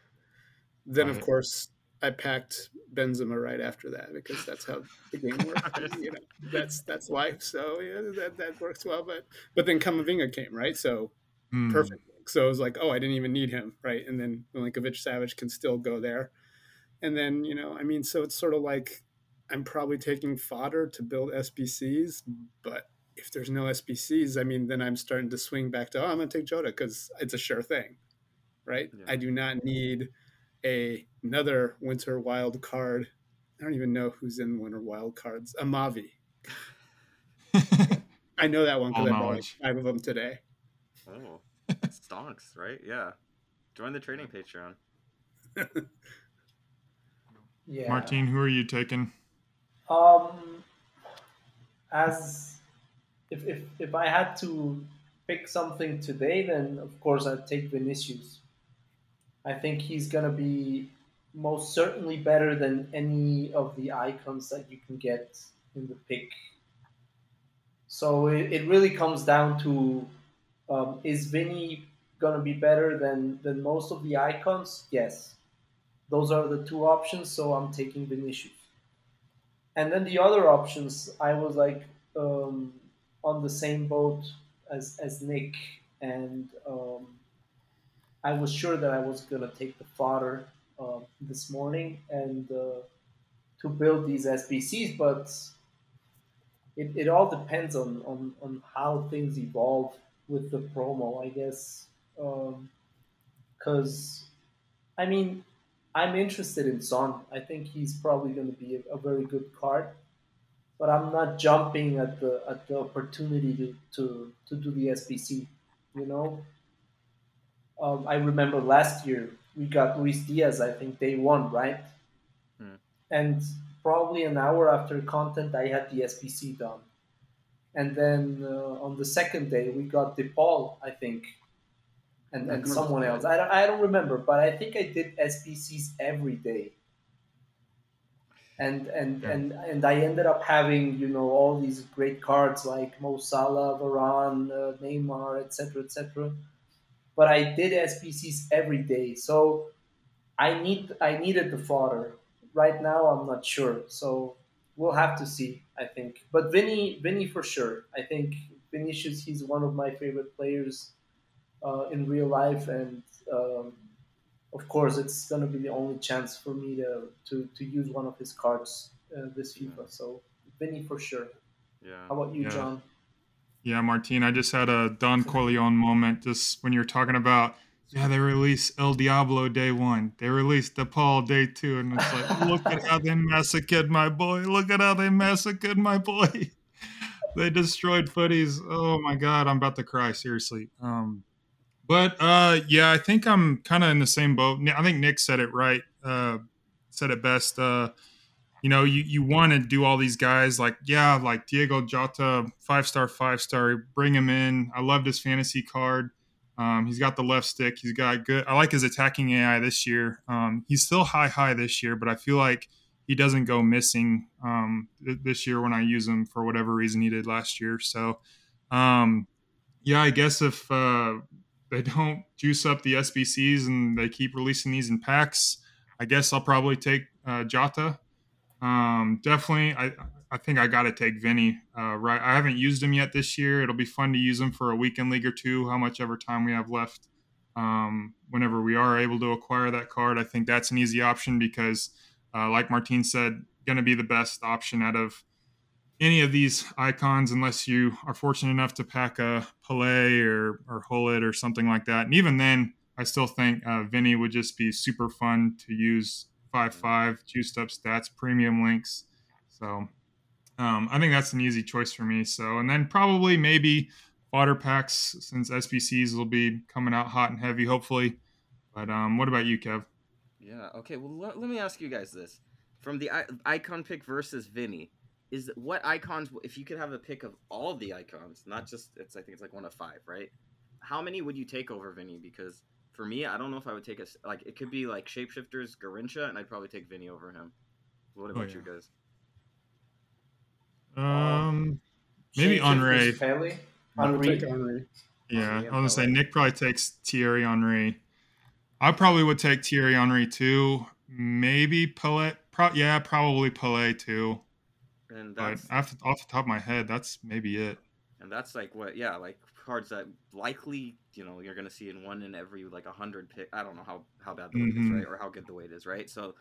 then, right. of course, I packed Benzema right after that because that's how the game works. you know, that's that's life. So yeah, that that works well. But but then Camavinga came right, so mm. perfect. So it was like, oh, I didn't even need him, right? And then Milinkovic Savic can still go there. And then you know, I mean, so it's sort of like I'm probably taking fodder to build SBCs, but if there's no SBCs, I mean, then I'm starting to swing back to, oh, I'm going to take Jota because it's a sure thing, right? Yeah. I do not need a another winter wild card. I don't even know who's in winter wild cards. Amavi. I know that one because I bought like five of them today. Oh, stonks, right? Yeah. Join the trading Patreon. yeah. Martin, who are you taking? Um, as if, if, if I had to pick something today, then of course I'd take Vinicius. I think he's going to be most certainly better than any of the icons that you can get in the pick So it, it really comes down to um, is Vinny going to be better than, than most of the icons? Yes. Those are the two options, so I'm taking Vinicius. And then the other options, I was like um, on the same boat as, as Nick, and um, I was sure that I was to take the fodder uh, this morning and uh, to build these SBCs, but it, it all depends on, on, on how things evolve with the promo, I guess. Because, um, I mean, I'm interested in Son. I think he's probably going to be a, a, very good card, but I'm not jumping at the at the opportunity to to, to do the SBC. You know, um, I remember last year we got Luis Diaz. I think day one, right? Hmm. And probably an hour after content, I had the SBC done. And then uh, on the second day, we got DePaul, I think, and, and someone else. I don't, I don't remember, but I think I did SBCs every day. And and, yeah. and and I ended up having you know all these great cards like Mo Salah, Varane, uh, Neymar, etc. etc. But I did SBCs every day, so I need I needed the fodder. Right now, I'm not sure, so we'll have to see. I think, but Vinny, Vinny for sure. I think Vinicius, he's one of my favorite players uh, in real life, and um, of course, it's going to be the only chance for me to to, to use one of his cards uh, this FIFA. So Vinny for sure. Yeah. How about you, yeah. John? Yeah, Martin, I just had a Don Corleone moment just when you're talking about yeah, they released El Diablo day one. They released DePaul day two, and it's like, look at how they massacred my boy. Look at how they massacred my boy. they destroyed Futties. Oh my god, I'm about to cry. Seriously. Um, but uh, yeah, I think I'm kind of in the same boat. I think Nick said it right. Uh, said it best. Uh, you know, you, you want to do all these guys like, yeah, like Diogo Jota, five star, five star, bring him in. I loved his fantasy card. Um, he's got the left stick. He's got good. I like his attacking AI this year. Um, he's still high high this year, but I feel like he doesn't go missing um, th- this year when I use him for whatever reason he did last year. So, um, yeah, I guess if uh, they don't juice up the SBCs and they keep releasing these in packs, I guess I'll probably take uh, Jota. Um, definitely, I I think I got to take Vinny. Uh, right, I haven't used him yet this year. It'll be fun to use him for a weekend league or two. How much ever time we have left, um, whenever we are able to acquire that card, I think that's an easy option because, uh, like Martin said, going to be the best option out of any of these icons, unless you are fortunate enough to pack a Pelé or or Gullit or something like that. And even then, I still think uh, Vinny would just be super fun to use. Five five juiced up stats, premium links. So um, I think that's an easy choice for me. So, and then probably maybe water packs since SBCs will be coming out hot and heavy, hopefully. But um, what about you, Kev? Yeah. Okay. Well, let, let me ask you guys this: from the icon pick versus Vinny, is what icons? If you could have a pick of all the icons, not just it's, I think it's like one of five, right? How many would you take over Vinny? Because for me, I don't know if I would take a like it could be like shapeshifters Garrincha and I'd probably take Vinny over him. What about oh, yeah. you guys? Um, maybe Henry. Henry. Henry. Yeah, I was gonna say Nick probably takes Thierry Henry. I probably would take Thierry Henry too. Maybe Pelé. Pro- yeah, probably Pelé too. And that's off the, off the top of my head, that's maybe it. And that's like what, yeah, like cards that likely you know you're gonna see in one in every like a hundred pick. I don't know how how bad the mm-hmm. weight is, mm-hmm. right, or how good the weight is, right? So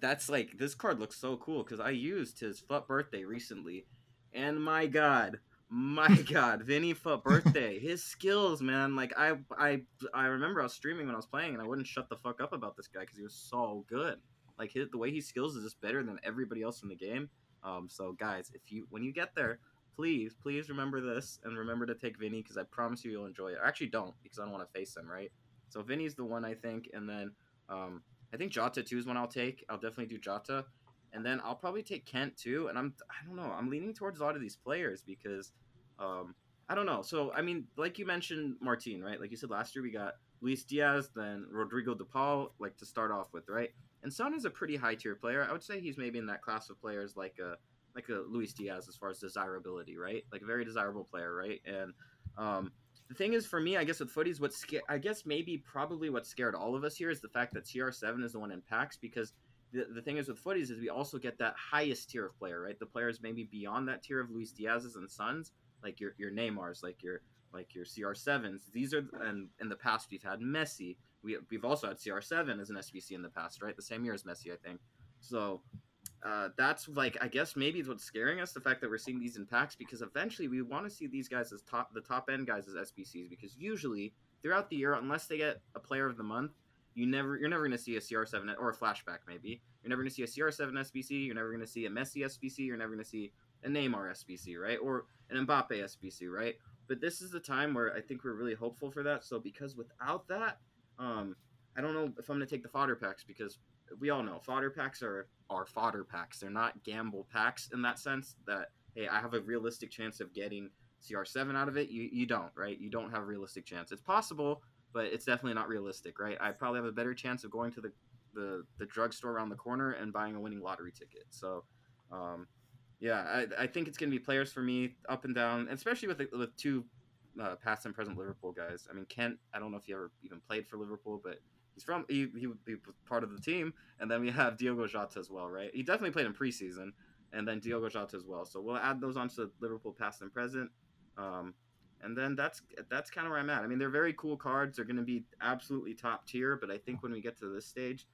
that's like this card looks so cool because I used his FUT birthday recently, and my god, my god, Vinny FUT birthday, his skills, man. Like I, I, I remember I was streaming when I was playing, and I wouldn't shut the fuck up about this guy because he was so good. Like his, the way he skills is just better than everybody else in the game. Um, so guys, if you when you get there, please, please remember this and remember to take Vinny because I promise you you'll enjoy it. I actually don't because I don't want to face him, right? So Vinny's the one I think, and then um, I think Jota too is one I'll take. I'll definitely do Jota, and then I'll probably take Kent too. And I'm I don't know. I'm leaning towards a lot of these players because um, I don't know. So I mean, like you mentioned, Martin, right? Like you said last year, we got Luis Diaz, then Rodrigo De Paul, like to start off with, right? And Son is a pretty high tier player. I would say he's maybe in that class of players like a like a Luis Diaz as far as desirability, right? Like a very desirable player, right? And um, the thing is, for me, I guess with Futties, what scared, I guess maybe probably what scared all of us here is the fact that CR7 is the one in packs because the, the thing is with Futties is we also get that highest tier of player, right? The players maybe beyond that tier of Luis Diaz's and Sons, like your your Neymars, like your like your CR7s. These are and in the past we've had Messi. We we've also had CR7 as an SBC in the past, right? The same year as Messi, I think. So uh, that's like I guess maybe what's scaring us the fact that we're seeing these in packs because eventually we want to see these guys as top the top end guys as SBCs because usually throughout the year unless they get a player of the month you never you're never going to see a CR7 or a flashback maybe you're never going to see a CR7 SBC you're never going to see a Messi SBC you're never going to see a Neymar SBC right or an Mbappe SBC right but this is the time where I think we're really hopeful for that so because without that um I don't know if I'm going to take the fodder packs because we all know fodder packs are are fodder packs. They're not gamble packs in that sense that hey, I have a realistic chance of getting CR7 out of it. You you don't, right? You don't have a realistic chance. It's possible, but it's definitely not realistic, right? I probably have a better chance of going to the the, the drugstore around the corner and buying a winning lottery ticket. So, um, yeah, I, I think it's going to be players for me up and down, especially with with two uh, past and present Liverpool guys. I mean, Kent, I don't know if he ever even played for Liverpool, but he's from he, he, he was part of the team, and then we have Diogo Jota as well, right? He definitely played in preseason, and then Diogo Jota as well. So we'll add those onto Liverpool past and present, um, and then that's that's kind of where I'm at. I mean, they're very cool cards. They're going to be absolutely top tier, but I think when we get to this stage,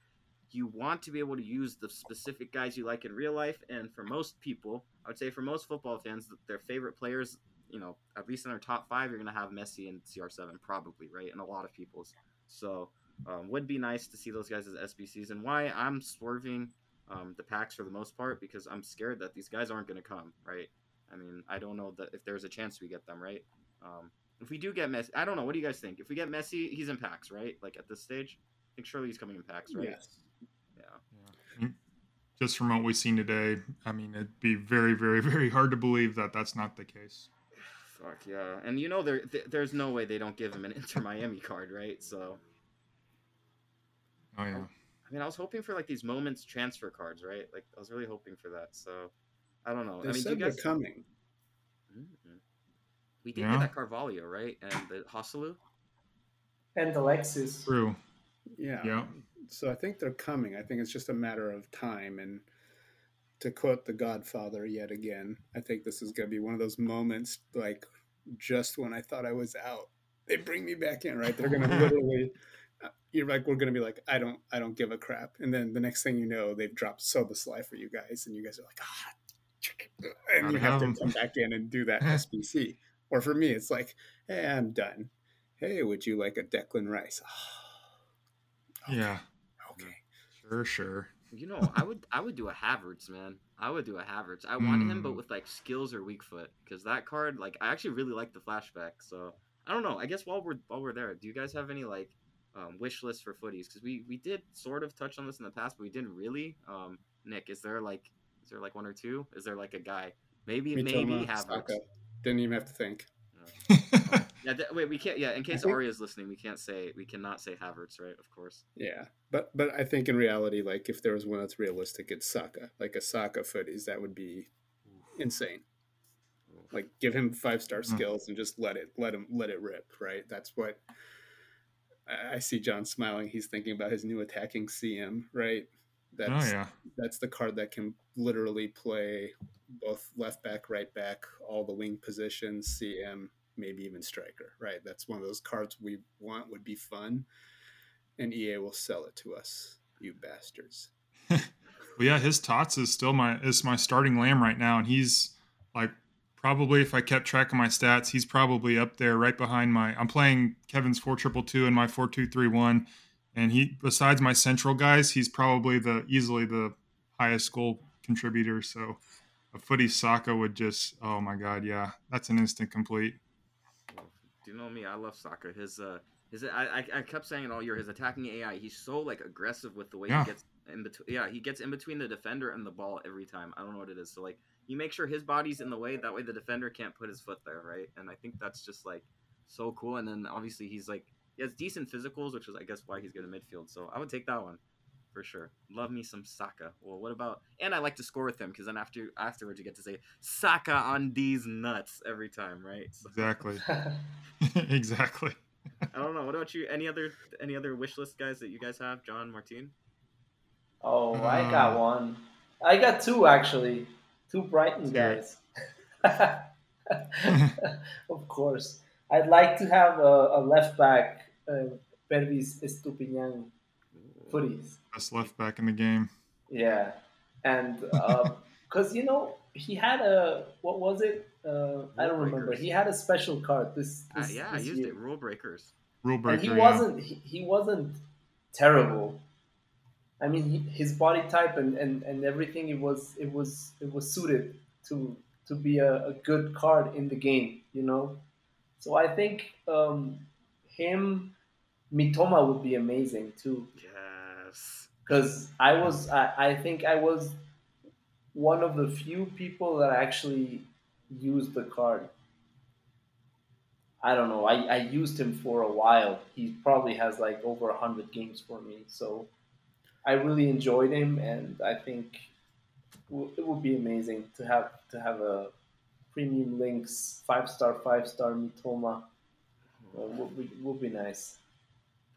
you want to be able to use the specific guys you like in real life, and for most people, I would say for most football fans, their favorite players. You know, at least in our top five, you're going to have Messi and CR7, probably, right? And a lot of people's. So, um, would be nice to see those guys as SBCs. And why I'm swerving um, the packs for the most part because I'm scared that these guys aren't going to come, right? I mean, I don't know that if there's a chance we get them, right? Um, if we do get Messi, I don't know. What do you guys think? If we get Messi, he's in packs, right? Like at this stage, I think surely he's coming in packs, right? Yes. Yeah. Just from what we've seen today, I mean, it'd be very, very, very hard to believe that that's not the case. Fuck yeah, and you know there th- there's no way they don't give him an Inter Miami card, right? So Oh yeah. I mean, I was hoping for like these moments transfer cards, right? Like I was really hoping for that. So I don't know. They I mean, do said you guys? they're coming. Mhm. We did Yeah. get that Carvalho, right? And the Joselu. And the Alexis. True. Yeah. Yeah. So I think they're coming. I think it's just a matter of time. And to quote The Godfather yet again, I think this is going to be one of those moments like just when I thought I was out, they bring me back in, right? They're going to literally. uh, You're like, we're gonna be like, I don't, I don't give a crap, and then the next thing you know, they've dropped Szoboszlai for you guys, and you guys are like, ah, and you have to come back in and do that SBC. Or for me, it's like, hey, I'm done. Hey, would you like a Declan Rice? Yeah. okay. Sure. Sure. You know, I would I would do a Havertz, man. I would do a Havertz. I want him, but Mm. with like skills or weak foot, because that card, like, I actually really like the flashback. So I don't know. I guess while we're while we're there, do you guys have any like um, wish lists for Futties? Because we we did sort of touch on this in the past, but we didn't really. Um, Nick, is there like is there like one or two? Is there like a guy? Maybe maybe Mitoma, Havertz. Saka. Didn't even have to think. Yeah, th- wait, we can't. Yeah, in case think- Arya's listening, we can't say we cannot say Havertz, right? Of course. Yeah, but but I think in reality, like if there was one that's realistic, it's Saka. Like a Saka Futties, that would be insane. Like give him five star Hmm. skills and just let it let him let it rip. Right. That's what I I see. John smiling. He's thinking about his new attacking CM. Right. That's oh yeah. that's the card that can literally play both left back, right back, all the wing positions, CM, maybe even striker, right? That's one of those cards we want would be fun, and EA will sell it to us, you bastards. Well, yeah, his Tots is still my is my starting lamb right now, and he's like probably if I kept track of my stats, he's probably up there right behind my. I'm playing Kevin's four triple two and my four two three one, and he besides my central guys, he's probably the easily the highest goal contributor. So a footy Saka would just oh my god, yeah, that's an instant complete. You know me? I love Saka. His uh, his I I, I kept saying it all year. His attacking AI. He's so like aggressive with the way Yeah. he gets in between. Yeah, he gets in between the defender and the ball every time. I don't know what it is. So like, you make sure his body's in the way. That way the defender can't put his foot there, right? And I think that's just like so cool. And then obviously he's like he has decent physicals, which is I guess why he's good in midfield. So I would take that one. For sure. Love me some Saka. Well, what about? And I like to score with him because then after afterwards you get to say Saka on these nuts every time, right? So, Exactly. exactly. I don't know. What about you? Any other any other wish list guys that you guys have? John, Martine. oh, I got Uh, one. I got two actually. Two Brighton Let's guys. of course. I'd like to have a, a left back, uh, Pervis Estupiñán Futties. Best left back in the game. Yeah, and because you know he had a what was it? Uh, I don't remember. Breakers. He had a special card this. Uh, this yeah, I this used year. it. Rule breakers. Rule and he yeah. wasn't. He, he wasn't terrible. I mean, he, his body type and, and, and everything it was it was it was suited to to be a, a good card in the game. You know, so I think um, him, Mitoma would be amazing too Yes. Because I was I, I think I was one of the few people that actually used the card. I don't know. I, I used him for a while. He probably has like over a hundred games for me, so I really enjoyed him, and I think it would be amazing to have to have a premium links five star five star Mitoma. Would be would be nice.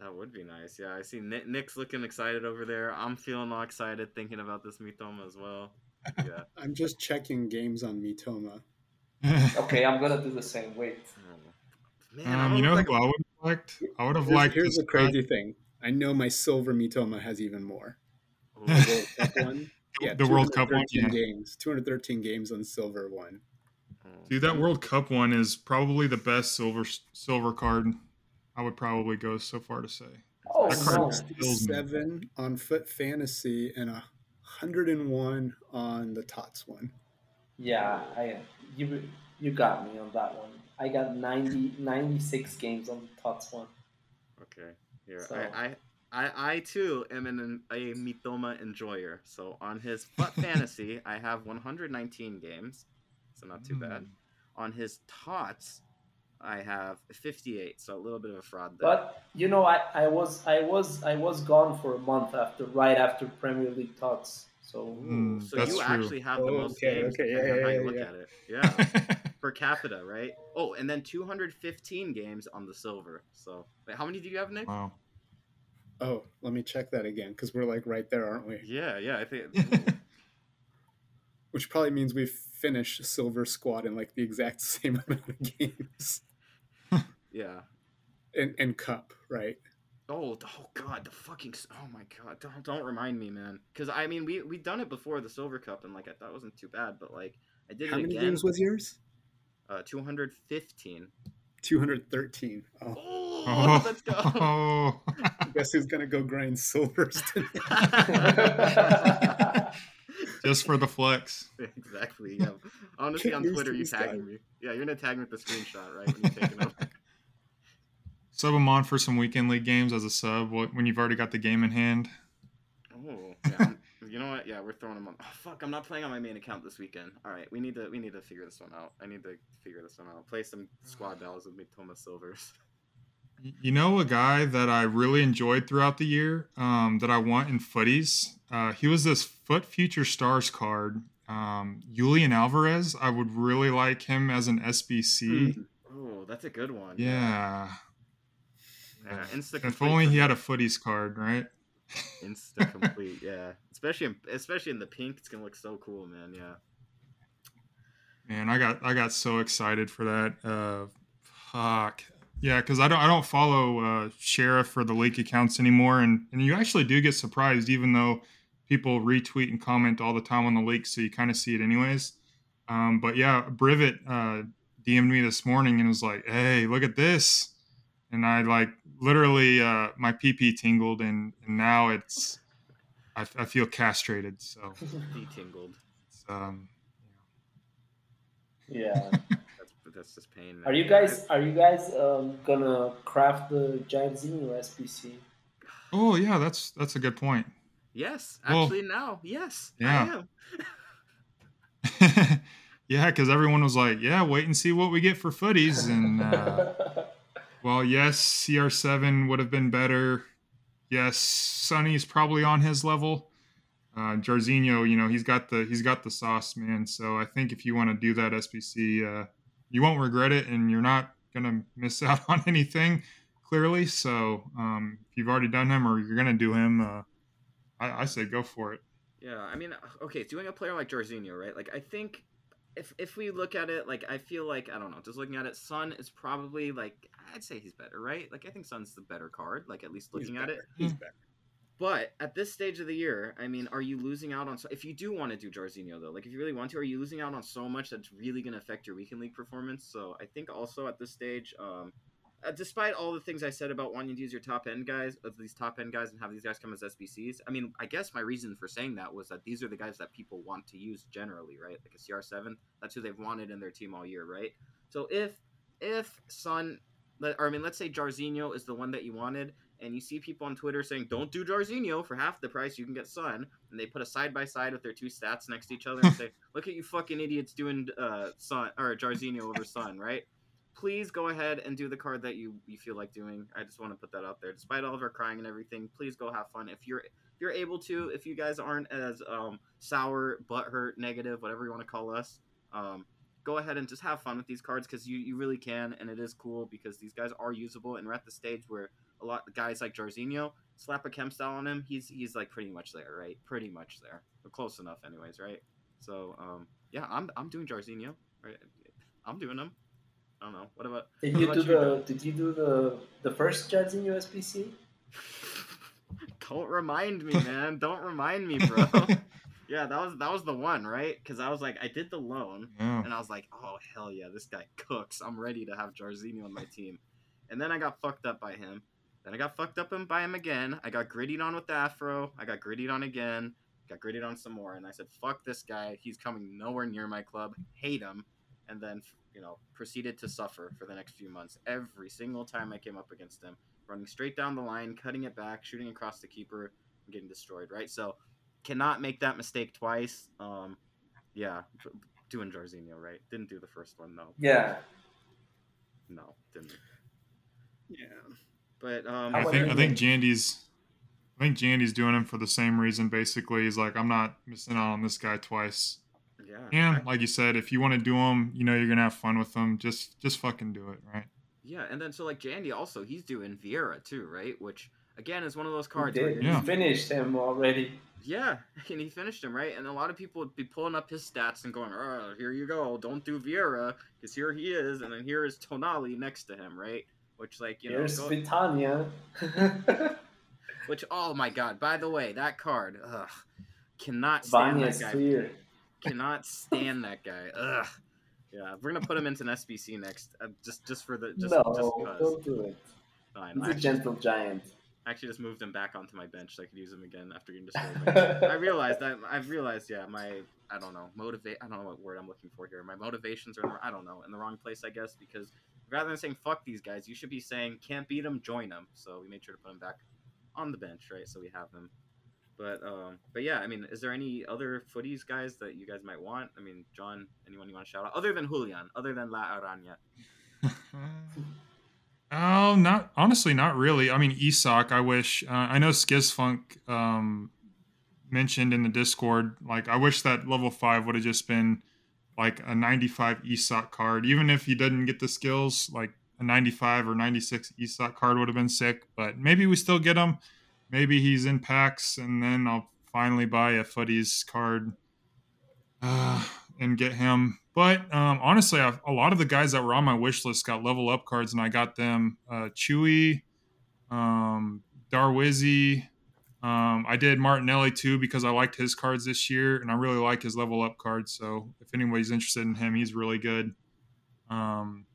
That would be nice. Yeah, I see Nick, Nick's looking excited over there. I'm feeling all excited thinking about this Mitoma as well. Yeah. I'm just checking games on Mitoma. Okay, I'm gonna do the same. Wait. Man, um, you know look who I would have liked? I would have Here's, liked. here's this the crazy thing. I know my silver Mitoma has even more. Ooh, The World Cup one. Yeah, The World Cup one, yeah. games. 213 games on silver one. Dude, that World Cup one is probably the best silver silver card. I would probably go so far to say. Oh That card no! was- Kills me. Seven on FUT Fantasy and a 101 on the Tots one. Yeah, I you you got me on that one. I got 90, 96 games on the Tots one. Okay. Here, So- I, I, I, I too am an, a Mitoma enjoyer. So on his Fut Fantasy, I have 119 games, so not too bad. Hmm. On his Tots, I have 58, so a little bit of a fraud there. But you know, I, I was I was I was gone for a month after right after Premier League Tots. So Mm, so you true. actually have the Oh, most okay, games, okay, depending on yeah, how yeah, you look yeah. at it. Yeah, per capita, right? Oh, and then 215 games on the silver. So, wait, how many do you have, Nick? wow. Oh, let me check that again because we're like right there, aren't we? Yeah, yeah, I think. Which probably means we've finished Silver Squad in like the exact same amount of games. Yeah. And, and Cup, right? Oh, oh God, the fucking. Oh my God, don't don't remind me, man. Because I mean, we we done it before the Silver Cup, and like I thought it wasn't too bad, but like I did How it many again. games was yours? uh, 215. 213. Oh, Oh, Oh, let's go. oh. guess who's going to go grind silvers tonight? Just for the flex. exactly. Yeah. Honestly, Can't on Twitter, you this tagging guy. me. Yeah, you're gonna tag me with the screenshot, right? When you take it over. Sub him on for some weekend league games as a sub when you've already got the game in hand. Oh, yeah. You know what? Yeah, we're throwing them on. Oh, fuck, I'm not playing on my main account this weekend. All right, we need to we need to figure this one out. I need to figure this one out. Play some squad battles with me, Thomas Silvers. You know a guy that I really enjoyed throughout the year um, that I want in Futties? Uh, he was this FUT Future Stars card. Um, Julian Alvarez. I would really like him as an SBC. Mm. Oh, that's a good one. Yeah. Yeah, insta If only he had a Futties card, right? insta complete. Yeah, especially in, especially in the pink, it's gonna look so cool, man. Yeah. Man, I got I got so excited for that. Uh, fuck. Yeah, because I don't I don't follow uh, Sheriff or the leak accounts anymore, and and you actually do get surprised, even though people retweet and comment all the time on the leak, so you kind of see it anyways. Um, but yeah, Privet uh, DM'd me this morning and was like, "Hey, look at this," and I like literally uh, my PP tingled, and, and now it's I, I feel castrated. So Detingled. it's, um, yeah. That's that's just pain. Are you guys are you guys um, gonna craft the Giant Xeno SPC? oh yeah, that's that's a good point. Yes, Well- actually now, yes. Yeah. I am. yeah, because everyone was like, "Yeah, wait and see what we get for Futties." And uh, well, yes, CR7 would have been better. yes, Sonny's probably on his level. Uh, Jairzinho, you know, he's got the he's got the sauce, man. So I think if you want to do that SBC, uh, you won't regret it, and you're not gonna miss out on anything. Clearly, so um, if you've already done him or you're gonna do him, uh, I, I say go for it. Yeah, I mean, okay, doing a player like Jairzinho, right? Like, I think if if we look at it, like, I feel like I don't know, just looking at it, Son is probably like I'd say he's better, right? Like, I think Son's the better card, like at least looking at it. He's better. But at this stage of the year, I mean, are you losing out on? So, if you do want to do Jairzinho though, like if you really want to, are you losing out on so much that's really going to affect your weekend league performance? So I think also at this stage, um, uh, despite all the things I said about wanting to use your top end guys, of these top end guys, and have these guys come as SBCs, I mean, I guess my reason for saying that was that these are the guys that people want to use generally, right? Like a CR7, that's who they've wanted in their team all year, right? So if if Son, or I mean, let's say Jairzinho is the one that you wanted, and you see people on Twitter saying, "Don't do Jairzinho for half the price. You can get Son," and they put a side by side with their two stats next to each other and say, "Look at you fucking idiots doing uh Son or Jairzinho over Son," right? Please go ahead and do the card that you you feel like doing. I just want to put that out there. Despite all of our crying and everything, please go have fun. If you're if you're able to, if you guys aren't as um sour, butthurt, negative, whatever you want to call us, um, go ahead and just have fun with these cards because you, you really can and it is cool because these guys are usable and we're at the stage where a lot of guys like Jairzinho slap a chem style on him he's he's like pretty much there right pretty much there but close enough anyways right so um yeah I'm, I'm doing Jairzinho right I'm doing them I don't know what about Did what you do you, the Did you do the the first Jairzinho SBC? don't remind me man don't remind me bro yeah that was that was the one right because I was like I did the loan Yeah. and I was like, oh hell yeah, this guy cooks. I'm ready to have Jairzinho on my team. And then I got fucked up by him. Then I got fucked up by him again. I got grittied on with the afro. I got grittied on again. Got grittied on some more. And I said, fuck this guy. He's coming nowhere near my club. Hate him. And then, you know, proceeded to suffer for the next few months. Every single time I came up against him, running straight down the line, cutting it back, shooting across the keeper, and getting destroyed, right? So, cannot make that mistake twice. Um, yeah, doing Jairzinho, right? Didn't do the first one though. Yeah. No, didn't. Yeah. But um, I think I think? Jandy's I think Jandy's doing him for the same reason. Basically, he's like, I'm not missing out on this guy twice. Yeah, And like you said, if you want to do them, you know you're gonna have fun with them. Just just fucking do it, right? yeah, and then so like Jandy also he's doing Vieira too, right? Which again is one of those He cards. Where did. you're Yeah. He finished him already. Yeah, and he finished him right, and a lot of people would be pulling up his stats and going, "Oh, here you go, don't do Vieira, because here he is, and then here is Tonali next to him, right?" Which like you know, Here's go- Vitinha. which oh my god, by the way, that card, ugh, cannot stand Vanya's that guy. clear. Cannot stand that guy. Ugh. Yeah, we're gonna put him into an SBC next, uh, just just for the just no, just because. don't do it. Fine. He's I a actually, gentle giant. I actually just moved him back onto my bench so I could use him again after getting destroyed. I realized that I've realized, yeah, my I don't know motivate. I don't know what word I'm looking for here. My motivations are in the, I don't know in the wrong place, I guess, because rather than saying fuck these guys, you should be saying can't beat them, join them. So we made sure to put him back on the bench, right? So we have him. But um, but yeah, I mean, is there any other Futties guys that you guys might want? I mean, John, anyone you want to shout out other than Julian, other than La Araña? Oh, not honestly, not really. I mean, Esoc. I wish. Uh, I know Skizfunk um, mentioned in the Discord. Like, I wish that level five would have just been like a 95 ESOC card, even if he didn't get the skills. Like a 95 or 96 ESOC card would have been sick. But maybe we still get him. Maybe he's in packs, and then I'll finally buy a Futties card uh, and get him. But um, honestly, I've, a lot of the guys that were on my wish list got level up cards, and I got them. Uh, Chewy, um, Darwizzy. Um, I did Martinelli too because I liked his cards this year, and I really like his level up cards. So if anybody's interested in him, he's really good. Um,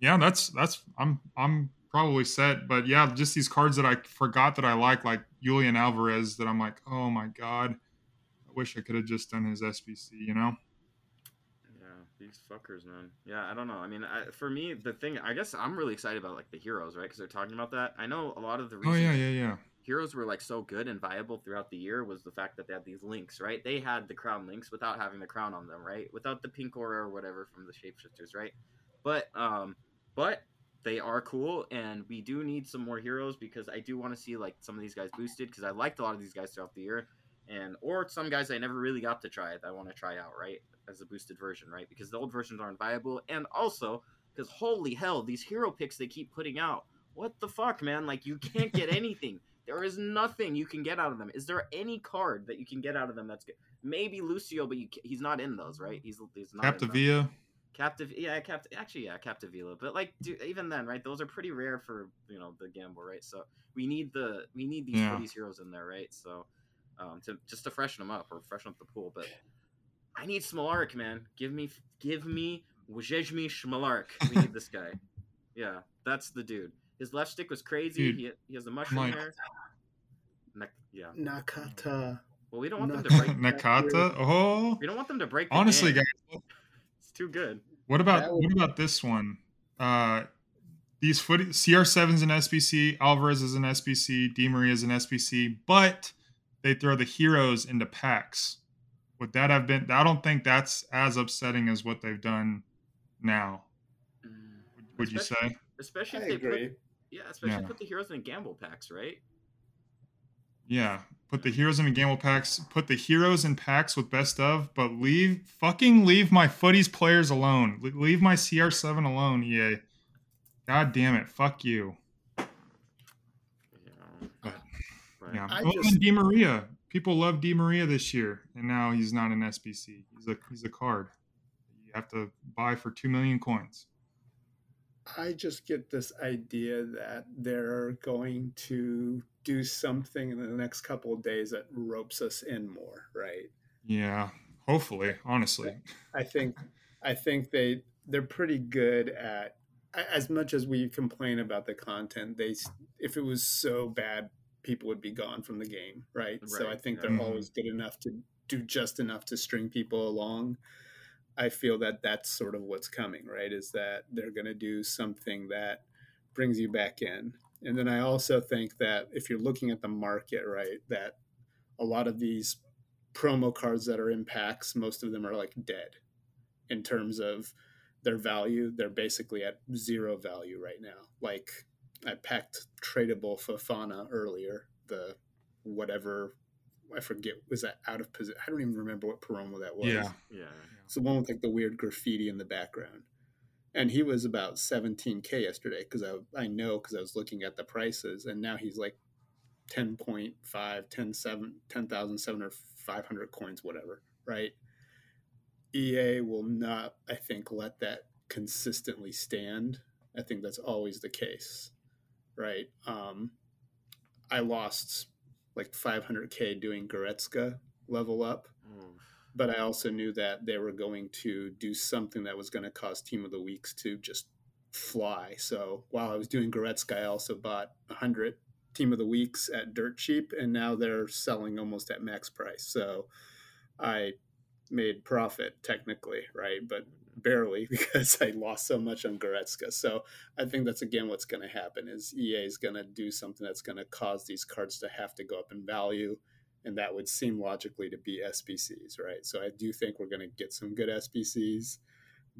yeah, that's that's I'm I'm probably set. But yeah, just these cards that I forgot that I like, like Julian Alvarez, that I'm like, oh my god, I wish I could have just done his SBC. You know? Yeah, these fuckers, man. Yeah, I don't know. I mean, I, for me, the thing, I guess I'm really excited about like the heroes, right? Because they're talking about that. I know a lot of the Oh yeah, yeah, yeah. heroes were like so good and viable throughout the year was the fact that they had these links, right? They had the crown links without having the crown on them, right? Without the pink aura or whatever from the shapeshifters, right? But um, but they are cool, and we do need some more heroes because I do want to see like some of these guys boosted because I liked a lot of these guys throughout the year, and or some guys I never really got to try that I want to try out right as a boosted version, right? Because the old versions aren't viable, and also because holy hell, these hero picks they keep putting out, what the fuck, man? Like you can't get anything. There is nothing you can get out of them. Is there any card that you can get out of them that's good? Maybe Lucio, but you, he's not in those, right? He's he's not. in them. Capdevila. Captive, yeah, captive. Actually, yeah, Capdevila. But like, dude, even then, right? Those are pretty rare for you know the gamble, right? So we need the we need these Yeah. these heroes in there, right? So um, to just to freshen them up or freshen up the pool. But I need Smolarek, man. Give me give me Wjezmi Smolarek. We need this guy. Yeah, that's the dude. His left stick was crazy. Dude, he, he has the mushroom like- hair. Ne- yeah. Nakata. Well, we don't want them to break. Nakata. Oh, We don't want them to break. Honestly, game. guys, it's too good. what about would- what about this one? Uh, these foot CR7's an SBC, Alvarez is an SBC, Di Maria is an SBC, but they throw the heroes into packs. Would that have been? I don't think that's as upsetting as what they've done now. Would you say? Especially I if they agree. put yeah, especially Yeah. put the heroes in gamble packs, right? Yeah, put the heroes in the gamble packs. Put the heroes in packs with best of, but leave fucking leave my Futties players alone. Le- Leave my CR7 alone, EA. God damn it, fuck you. Yeah. But, But- Yeah, I oh, well, just- Di Maria. People love Di Maria this year, and now he's not an SBC. He's a he's a card. You have to buy for two million coins. I just get this idea that they're going to do something in the next couple of days that ropes us in more, right? Yeah, hopefully, honestly. I think I think they they're pretty good at as much as we complain about the content. They if it was so bad, people would be gone from the game, right? so I think they're Mhm. always good enough to do just enough to string people along. I feel that that's sort of what's coming, right? Is that they're going to do something that brings you back in. And then I also think that if you're looking at the market, right, that a lot of these promo cards that are in packs, most of them are like dead in terms of their value. They're basically at zero value right now. Like I packed tradable Fofana earlier, the whatever I forget was that out of position. I don't even remember what promo that was. Yeah, yeah. It's the one with like the weird graffiti in the background. And he was about 17k yesterday because I I know because I was looking at the prices, and now he's like 10.5, 10, 7, 10,700, 500 coins, whatever, right? EA will not, I think, let that consistently stand. I think that's always the case, right? Um, I lost like 500k doing Goretzka level up Oof. but I also knew that they were going to do something that was going to cause Team of the Weeks to just fly. So while I was doing Goretzka, I also bought 100 Team of the Weeks at dirt cheap, and now they're selling almost at max price. So I made profit technically, right? But barely because I lost so much on Goretzka. So I think that's again what's going to happen is EA is going to do something that's going to cause these cards to have to go up in value and that would seem logically to be SBCs, right? So I do think we're going to get some good SBCs,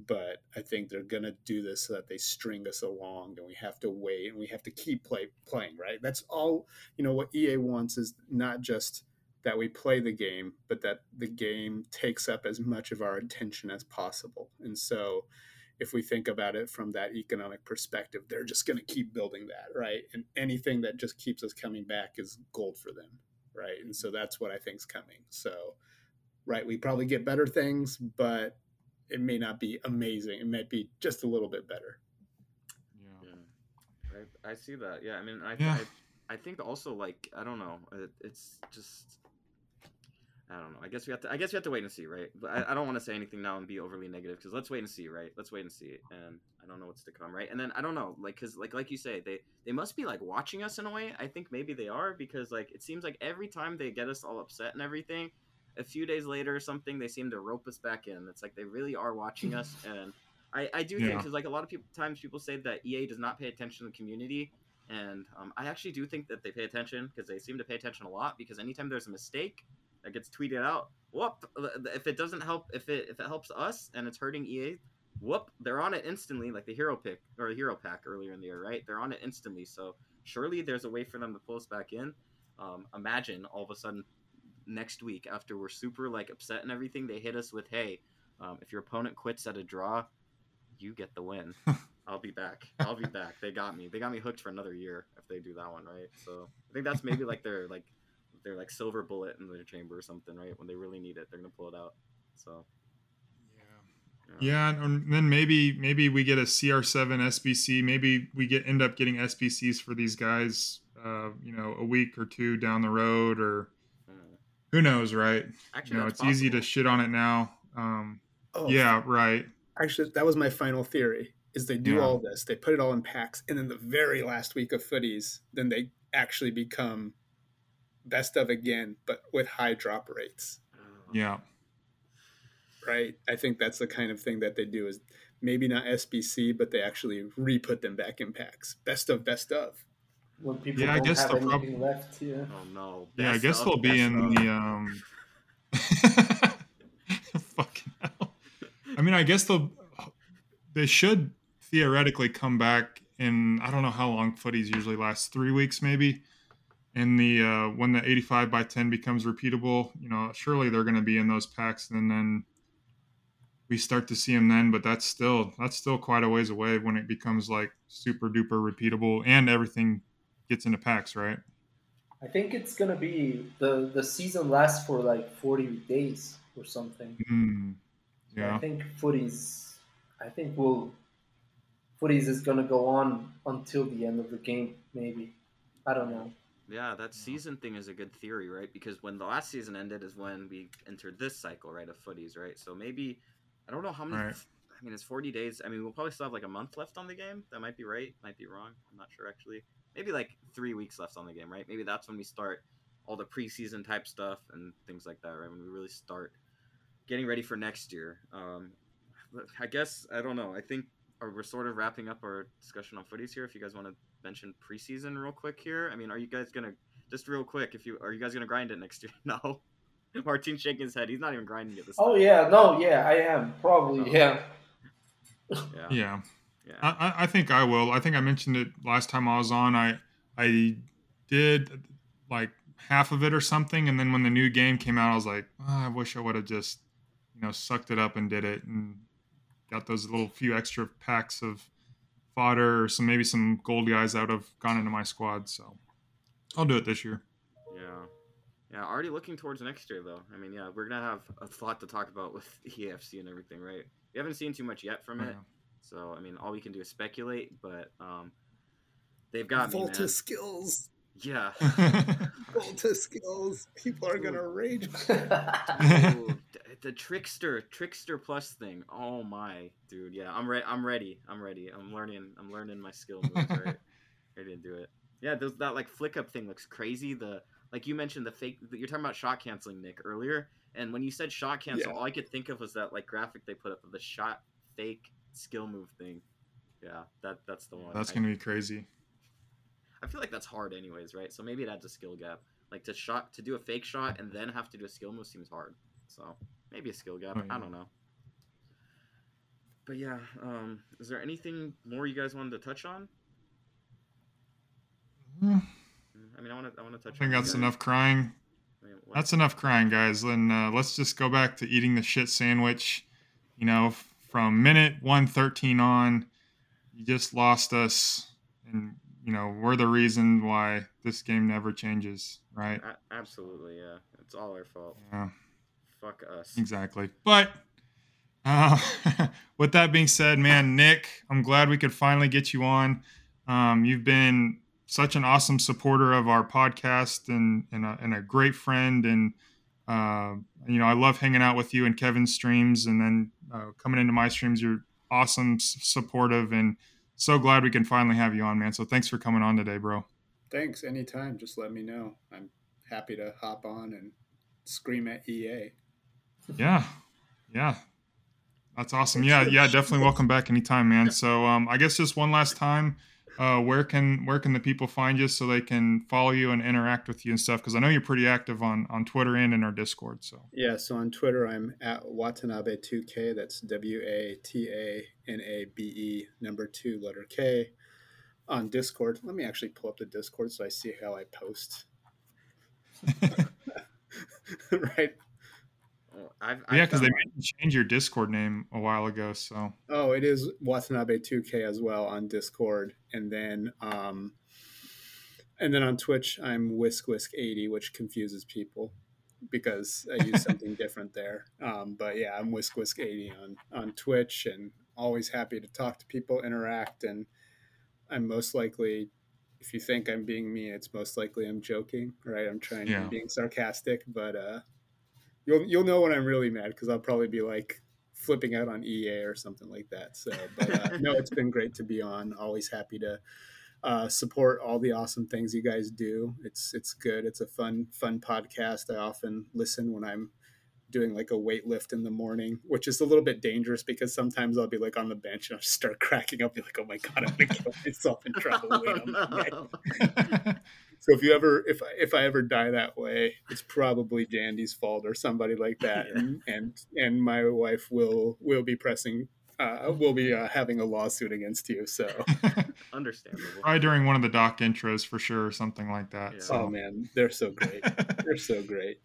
but I think they're going to do this so that they string us along, and we have to wait and we have to keep play playing, right? That's all. You know what EA wants is not just that we play the game, but that the game takes up as much of our attention as possible. And so, if we think about it from that economic perspective, they're just going to keep building that, right? And anything that just keeps us coming back is gold for them right? And so that's what I think is coming. So, right, we probably get better things, but it may not be amazing. It might be just a little bit better. yeah. Yeah, I, I see that. Yeah, I mean, I, Yeah. I, I think also like I don't know, it, it's just I don't know. I guess we have to. I guess we have to wait and see, right? But I, I don't want to say anything now and be overly negative because let's wait and see, right? Let's wait and see, and I don't know what's to come, right? And then I don't know, like, because like like you say, they they must be like watching us in a way. I think maybe they are because like it seems like every time they get us all upset and everything, a few days later or something, they seem to rope us back in. It's like they really are watching us, and I I do think because like a lot of people times people say that EA does not pay attention to the community. And um, I actually do think that they pay attention because they seem to pay attention a lot. Because anytime there's a mistake, that gets tweeted out. Whoop! If it doesn't help, if it if it helps us and it's hurting EA, whoop, they're on it instantly, like the hero pick or the hero pack earlier in the year, right? They're on it instantly. So surely there's a way for them to pull us back in. Um, imagine all of a sudden next week after we're super like upset and everything, they hit us with, "Hey, um, if your opponent quits at a draw, you get the win. I'll be back. I'll be back. They got me. They got me hooked for another year if they do that one, right? So I think that's maybe like their like their like silver bullet in their chamber or something, right? When they really need it, they're gonna pull it out. So yeah, yeah, and then maybe maybe we get a CR7 SBC. Maybe we get end up getting SBCs for these guys. Uh, you know, a week or two down the road, or mm. who knows, right? actually, you know, that's it's easy to shit on it now. Um, Oh, yeah, right. Actually, that was my final theory. Is they do Yeah. all this, they put it all in packs, and then the very last week of Futties, then they actually become best of again, but with high drop rates. Yeah, Right. I think that's the kind of thing that they do is maybe not SBC, but they actually re-put them back in packs. Best of best of. when people Yeah, I don't guess have they'll left. Yeah. Oh no. yeah. I guess of, they'll be in of. the um. fucking hell. I mean, I guess they'll. They should theoretically come back in. I don't know how long Futties usually last, Three weeks, maybe. And the uh, when the 85 by 10 becomes repeatable, you know, surely they're going to be in those packs, and then we start to see them then. But that's still that's still quite a ways away when it becomes like super duper repeatable and everything gets into packs, right? I think it's gonna be the the season lasts for like forty days or something. Mm, I yeah. think Futties. I think we'll Futties is gonna go on until the end of the game. Maybe I don't know. Yeah, that season thing is a good theory, right? Because when the last season ended is when we entered this cycle, right, of Futties, right? So maybe I don't know how many. Right. I mean, it's forty days. I mean, we'll probably still have like a month left on the game. That might be right. Might be wrong. I'm not sure actually. Maybe like three weeks left on the game, right? Maybe that's when we start all the preseason type stuff and things like that, right? When we really start getting ready for next year. Um, I guess I don't know. I think we're sort of wrapping up our discussion on Futties here. If you guys want to mention preseason real quick here, I mean, are you guys gonna just real quick? If you are you guys gonna grind it next year? No. Martin's shaking his head. He's not even grinding it this Oh time. yeah, no, yeah, I am probably Oh. yeah. Yeah. Yeah. Yeah. I, I- I think I will. I think I mentioned it last time I was on. I I did like half of it or something, and then when the new game came out, I was like, "Ah, I wish I would have just you know sucked it up and did it and got those little few extra packs of fodder or some maybe some gold guys that would have gone into my squad. So I'll do it this year. Yeah. Yeah, already looking towards next year though. I mean, yeah, we're gonna have a lot to talk about with EFC and everything, right? We haven't seen too much yet from it, so I mean, all we can do is speculate. But um, they've got me, Volta man. skills. Yeah. Volta skills. People are gonna rage. Ooh, d- the trickster, trickster plus thing. Oh my, dude. Yeah, I'm ready. I'm ready. I'm ready. I'm learning. I'm learning my skill moves. Right, ready to do it. Yeah, those, that like flick up thing looks crazy. The like you mentioned the fake. You're talking about shot canceling, Nick, earlier. And when you said shot cancel, Yeah. all I could think of was that like graphic they put up of the shot fake skill move thing. Yeah, that that's the one. That's I- gonna be crazy. I feel like that's hard anyways, right? So maybe it adds a skill gap. Like to shot to do a fake shot and then have to do a skill move seems hard. So maybe a skill gap. Oh, I don't know. But yeah, um, is there anything more you guys wanted to touch on? Hmm, I mean, I want to I want to touch. I think that's enough crying. I mean, That's enough crying, guys. Then uh, let's just go back to eating the shit sandwich. You know, from minute 113 on, you just lost us. And, you know, we're the reason why this game never changes, right? A- absolutely, yeah. It's all our fault. Yeah, Fuck us. exactly. But uh, with that being said, man, Nick, I'm glad we could finally get you on. Um, you've been such an awesome supporter of our podcast and, and, a, and a great friend. And, uh, you know, I love hanging out with you and Kevin's streams. And then uh, coming into my streams, you're awesome, s- supportive, and so glad we can finally have you on, man. So thanks for coming on today, bro. Thanks. Anytime. Just let me know. I'm happy to hop on and scream at EA. Yeah. Yeah. That's awesome. Yeah, yeah, definitely welcome back anytime, man. So um I guess just one last time, uh, where can where can the people find you so they can follow you and interact with you and stuff? Because I know you're pretty active on on Twitter and in our Discord. So yeah, so on Twitter I'm at Watanabe2K. That's W A T A N A B E number two letter K. On Discord, let me actually pull up the Discord so I see how I post. right. Oh, I've, yeah, I've because they done made you change your Discord name a while ago. So Oh, it is Watanabe 2K as well on Discord, and then um, and then on Twitch I'm Whisk Whisk 80, which confuses people because I use something different there. Um, but yeah, I'm Whisk Whisk 80 on on Twitch, and always happy to talk to people, interact, and I'm most likely. If you think I'm being mean, it's most likely I'm joking, right? I'm trying Yeah. to be being sarcastic, but uh, you'll you'll know when I'm really mad because I'll probably be like flipping out on EA or something like that. So, but uh, no, it's been great to be on. Always happy to uh, support all the awesome things you guys do. It's it's good. It's a fun fun podcast. I often listen when I'm doing like a weight lift in the morning, which is a little bit dangerous because sometimes I'll be like on the bench and I'll start cracking up, be like, oh my god, I'm gonna kill myself and drop a weight on my neck. no. So if you ever, if I, if I ever die that way, it's probably Jandy's fault or somebody like that, Yeah. and and and my wife will will be pressing, uh, will be uh, having a lawsuit against you. So Understandable. probably during one of the doc intros for sure, or something like that. Yeah. So. oh man, they're so great. They're so great.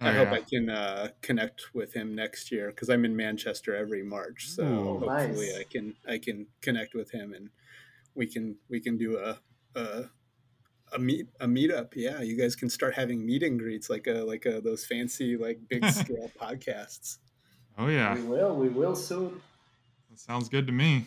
Oh, I hope yeah. I can uh, connect with him next year because I'm in Manchester every March. So Ooh. hopefully Nice. I can I can connect with him and we can we can do a a a meet a meetup. Yeah, you guys can start having meet and greets like a like a those fancy like big scale podcasts. Oh yeah. We will. We will soon. That sounds good to me.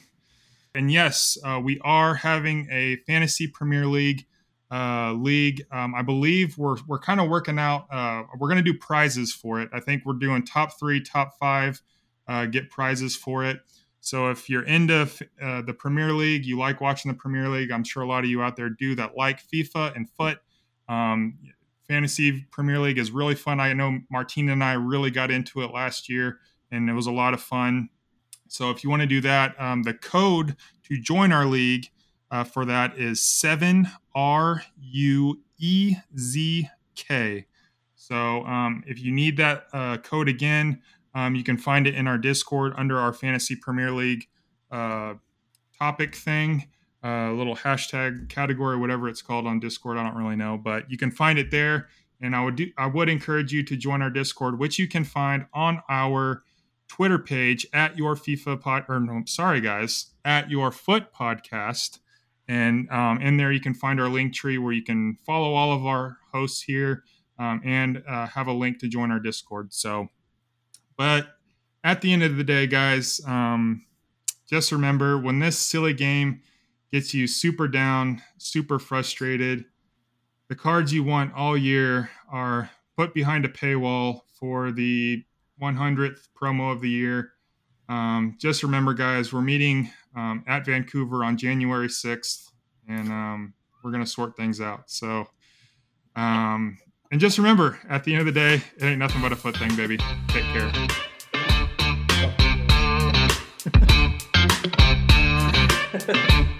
And yes, uh, we are having a fantasy Premier League uh, league. Um, I believe we're we're kind of working out. Uh, we're going to do prizes for it. I think we're doing top three, top five, uh, get prizes for it. So if you're into uh, the Premier League, you like watching the Premier League. I'm sure a lot of you out there do that like FIFA and FUT. Um, fantasy Premier League is really fun. I know Martina and I really got into it last year, and it was a lot of fun. So if you want to do that, um, the code to join our league uh, for that is 7RUEZK. So um, if you need that uh, code again, um, you can find it in our Discord under our Fantasy Premier League uh, topic thing, a little hashtag category, whatever it's called on Discord. I don't really know, but you can find it there. And I would do, I would encourage you to join our Discord, which you can find on our Twitter page at your FIFA pod, or no, sorry guys, at your FUT podcast. And um, in there, you can find our link tree where you can follow all of our hosts here um, and uh, have a link to join our Discord. So, but at the end of the day, guys, um, just remember when this silly game gets you super down, super frustrated, the cards you want all year are put behind a paywall for the 100th promo of the year. Um, just remember, guys, we're meeting um, at Vancouver on January 6th, and um, we're going to sort things out. So, um, and just remember, at the end of the day, it ain't nothing but a FUT thing, baby. Take care.